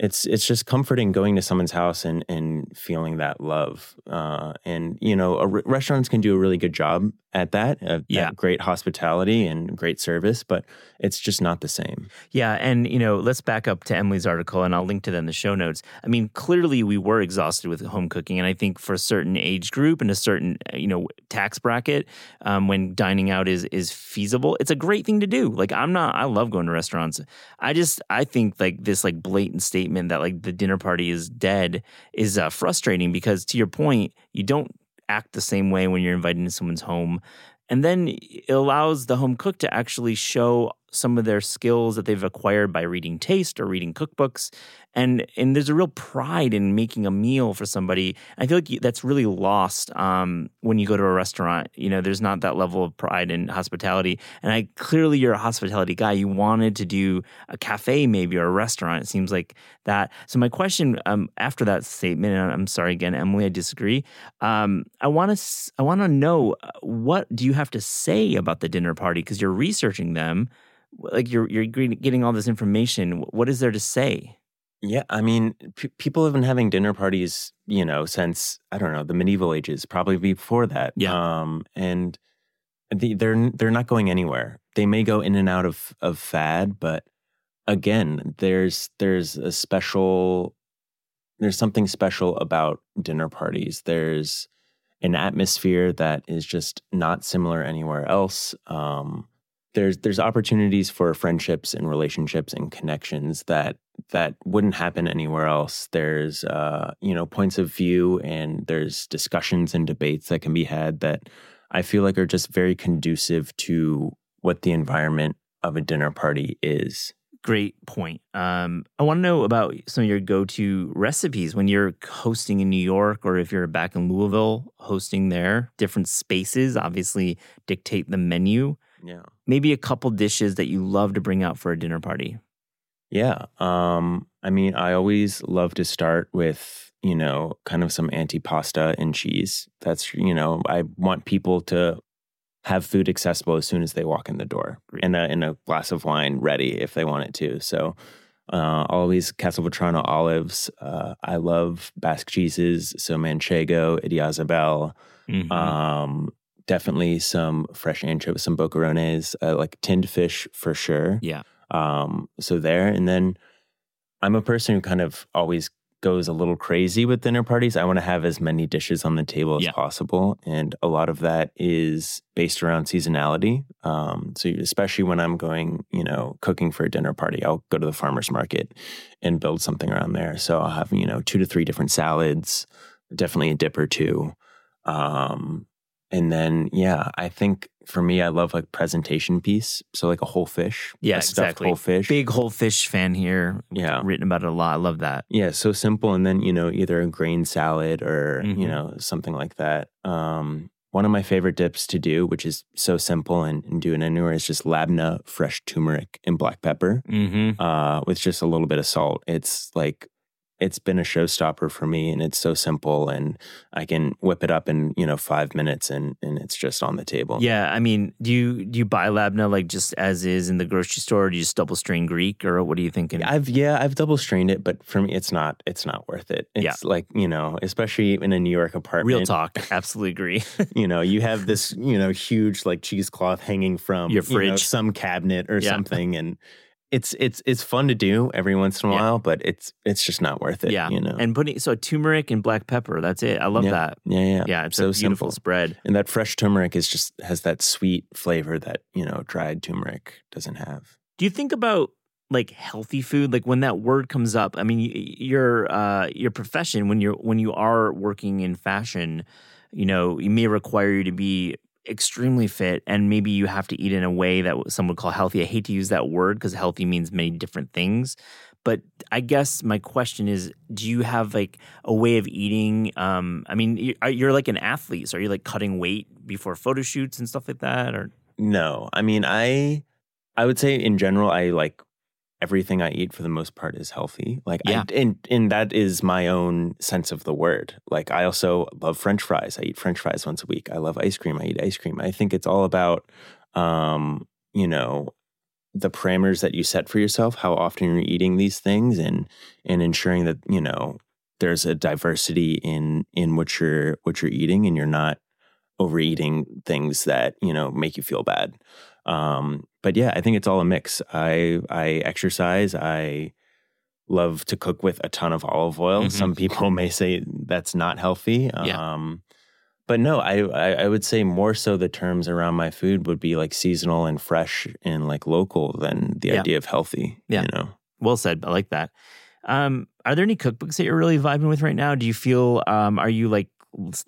it's it's just comforting going to someone's house and and feeling that love. Uh, and you know, restaurants can do a really good job at that. At yeah, great hospitality and great service, but it's just not the same. Yeah, and you know, let's back up to Emily's article, and I'll link to that in the show notes. I mean, clearly we were exhausted with home cooking, and I think for a certain age group and a certain you know tax bracket, um, when dining out is is feasible, it's a great thing to do. Like I'm not, I love going to restaurants. I just I think like this like blatant statement that like the dinner party is dead is uh, frustrating because to your point, you don't act the same way when you're invited into someone's home. And then it allows the home cook to actually show some of their skills that they've acquired by reading taste or reading cookbooks and and there's a real pride in making a meal for somebody. I feel like that's really lost um, when you go to a restaurant. You know there's not that level of pride in hospitality and i clearly you're a hospitality guy. You wanted to do a cafe maybe or a restaurant it seems like that. So my question um, after that statement and i'm sorry again emily i disagree um, i want to i want to know uh, what do you have to say about the dinner party? Because you're researching them like you're you're getting all this information what is there to say yeah, I mean, p- people have been having dinner parties, you know, since I don't know the medieval ages, probably before that. Yeah, um, and the, they're they're not going anywhere. They may go in and out of of fad, but again, there's there's a special there's something special about dinner parties. There's an atmosphere that is just not similar anywhere else. Um, there's there's opportunities for friendships and relationships and connections that that wouldn't happen anywhere else. There's uh, you know points of view and there's discussions and debates that can be had that I feel like are just very conducive to what the environment of a dinner party is. Great point. Um, I want to know about some of your go-to recipes when you're hosting in New York, or if you're back in Louisville hosting there. Different spaces obviously dictate the menu. Yeah. Maybe a couple dishes that you love to bring out for a dinner party. Yeah. Um, I mean, I always love to start with, you know, kind of some antipasta and cheese. That's, you know, I want people to have food accessible as soon as they walk in the door and a, and a glass of wine ready if they want it to. So, uh, always Castelvetrano olives. Uh, I love Basque cheeses, so Manchego, Idiazabal, mm-hmm. um, definitely some fresh anchovies, some boquerones, uh, like tinned fish for sure. Yeah. Um, so there, and then I'm a person who kind of always goes a little crazy with dinner parties. I want to have as many dishes on the table as yeah. possible, and a lot of that is based around seasonality. Um, so especially when I'm going, you know, cooking for a dinner party, I'll go to the farmers market and build something around there. So I'll have you know two to three different salads, definitely a dip or two. Um, and then, yeah, I think for me, I love like presentation piece. So like a whole fish. Yeah, exactly. Whole fish. Big whole fish fan here. Yeah. Written about it a lot. I love that. Yeah. So simple. And then, you know, either a grain salad or, mm-hmm. you know, something like that. Um, one of my favorite dips to do, which is so simple and, and do it anywhere, is just labna, fresh turmeric, and black pepper mm-hmm. uh, with just a little bit of salt. It's like it's been a showstopper for me and it's so simple and I can whip it up in, you know, five minutes and, and it's just on the table. Yeah. I mean, do you do you buy labna like just as is in the grocery store or do you just double strain Greek or what are you thinking? I've yeah, I've double strained it, but for me it's not it's not worth it. It's yeah. like, you know, especially in a New York apartment. Real talk. Absolutely agree. you know, you have this, you know, huge like cheesecloth hanging from your fridge, you know, some cabinet or yeah. something and it's it's it's fun to do every once in a yeah. while, but it's it's just not worth it. Yeah, you know. And putting so turmeric and black pepper. That's it. I love yeah. that. Yeah, yeah, yeah. It's so a beautiful simple. spread. And that fresh turmeric is just has that sweet flavor that you know dried turmeric doesn't have. Do you think about like healthy food? Like when that word comes up, I mean, your uh, your profession when you're when you are working in fashion, you know, it may require you to be extremely fit and maybe you have to eat in a way that some would call healthy. I hate to use that word because healthy means many different things. But I guess my question is do you have like a way of eating? Um, I mean, you're like an athlete. So are you like cutting weight before photo shoots and stuff like that? Or no, I mean, I, I would say in general, I like everything I eat for the most part is healthy. Like, yeah. I, and and that is my own sense of the word. Like, I also love French fries. I eat French fries once a week. I love ice cream. I eat ice cream. I think it's all about, um, you know, the parameters that you set for yourself, how often you're eating these things, and and ensuring that you know there's a diversity in in what you're what you're eating, and you're not overeating things that you know make you feel bad. Um, but yeah, I think it's all a mix. I I exercise. I love to cook with a ton of olive oil. Mm-hmm. Some people may say that's not healthy. Yeah. Um, but no, I, I, I would say more so the terms around my food would be like seasonal and fresh and like local than the yeah. idea of healthy. Yeah. You know. Well said. I like that. Um, are there any cookbooks that you're really vibing with right now? Do you feel um, are you like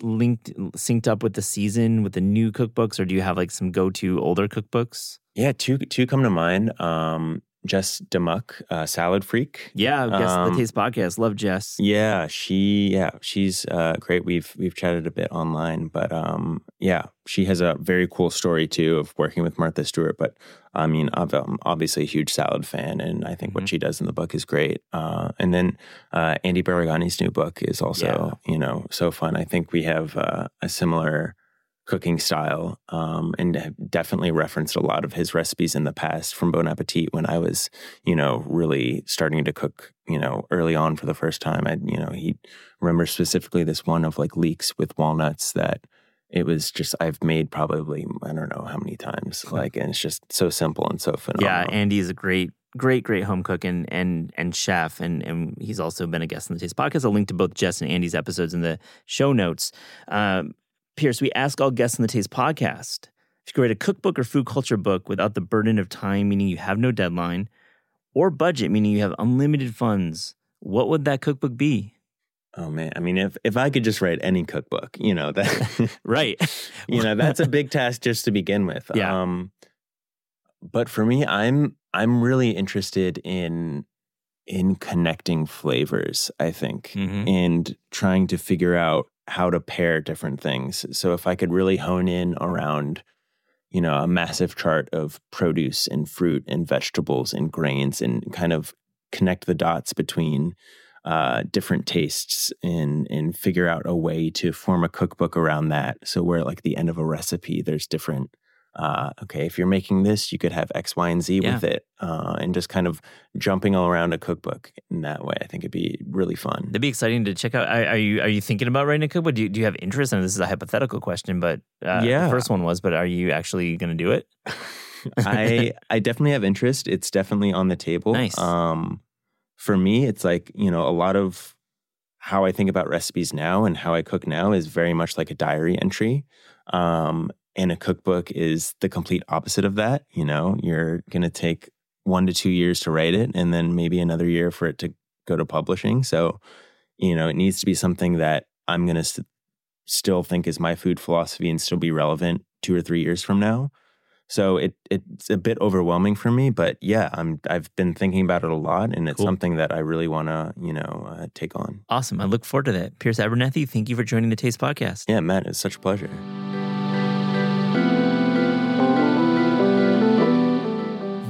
linked synced up with the season with the new cookbooks or do you have like some go-to older cookbooks Yeah, two two come to mind. Um, Jess Damuck, uh, Salad Freak. Yeah, guess Um, the Taste Podcast. Love Jess. Yeah, she yeah, she's uh, great. We've we've chatted a bit online, but um, yeah, she has a very cool story too of working with Martha Stewart. But I mean, I'm I'm obviously a huge salad fan, and I think Mhm. what she does in the book is great. Uh, and then uh, Andy Baragani's new book is also you know so fun. I think we have uh, a similar cooking style um, and definitely referenced a lot of his recipes in the past from Bon Appetit when I was, you know, really starting to cook, you know, early on for the first time. I, you know, he remember specifically this one of like leeks with walnuts that it was just, I've made probably, I don't know how many times, like, and it's just so simple and so phenomenal. Yeah, phenomenal. Andy is a great, great, great home cook and and and chef, and and he's also been a guest on the Taste Podcast. I'll link to both Jess and Andy's episodes in the show notes. Um, Pierce, we ask all guests on the Taste Podcast if you could write a cookbook or food culture book without the burden of time, meaning you have no deadline, or budget, meaning you have unlimited funds. What would that cookbook be? oh man. I mean, if, if I could just write any cookbook, you know, that, Right. you know that's a big task just to begin with Yeah. um but for me i'm i'm really interested in in connecting flavors i think Mhm. and trying to figure out how to pair different things so if i could really hone in around you know a massive chart of produce and fruit and vegetables and grains and kind of connect the dots between uh, different tastes and and figure out a way to form a cookbook around that. So where like the end of a recipe, there's different. Uh, okay, if you're making this, you could have X, Y, and Z Yeah. with it, uh, and just kind of jumping all around a cookbook in that way. I think it'd be really fun. It'd be exciting to check out. Are, are you are you thinking about writing a cookbook? Do you, do you have interest? And this is a hypothetical question, but uh, Yeah. the first one was. But are you actually going to do it? I I definitely have interest. It's definitely on the table. Nice. Um, for me, it's like you know a lot of how I think about recipes now and how I cook now is very much like a diary entry. Um, and a cookbook is the complete opposite of that. You know, you're gonna take one to two years to write it, and then maybe another year for it to go to publishing. So, you know, it needs to be something that I'm gonna st- still think is my food philosophy and still be relevant two or three years from now. So it it's a bit overwhelming for me, but yeah, I'm I've been thinking about it a lot, and it's Cool. something that I really want to you know uh, take on. Awesome. I look forward to that. Pierce Abernathy, thank you for joining the Taste Podcast. Yeah, Matt, it's such a pleasure.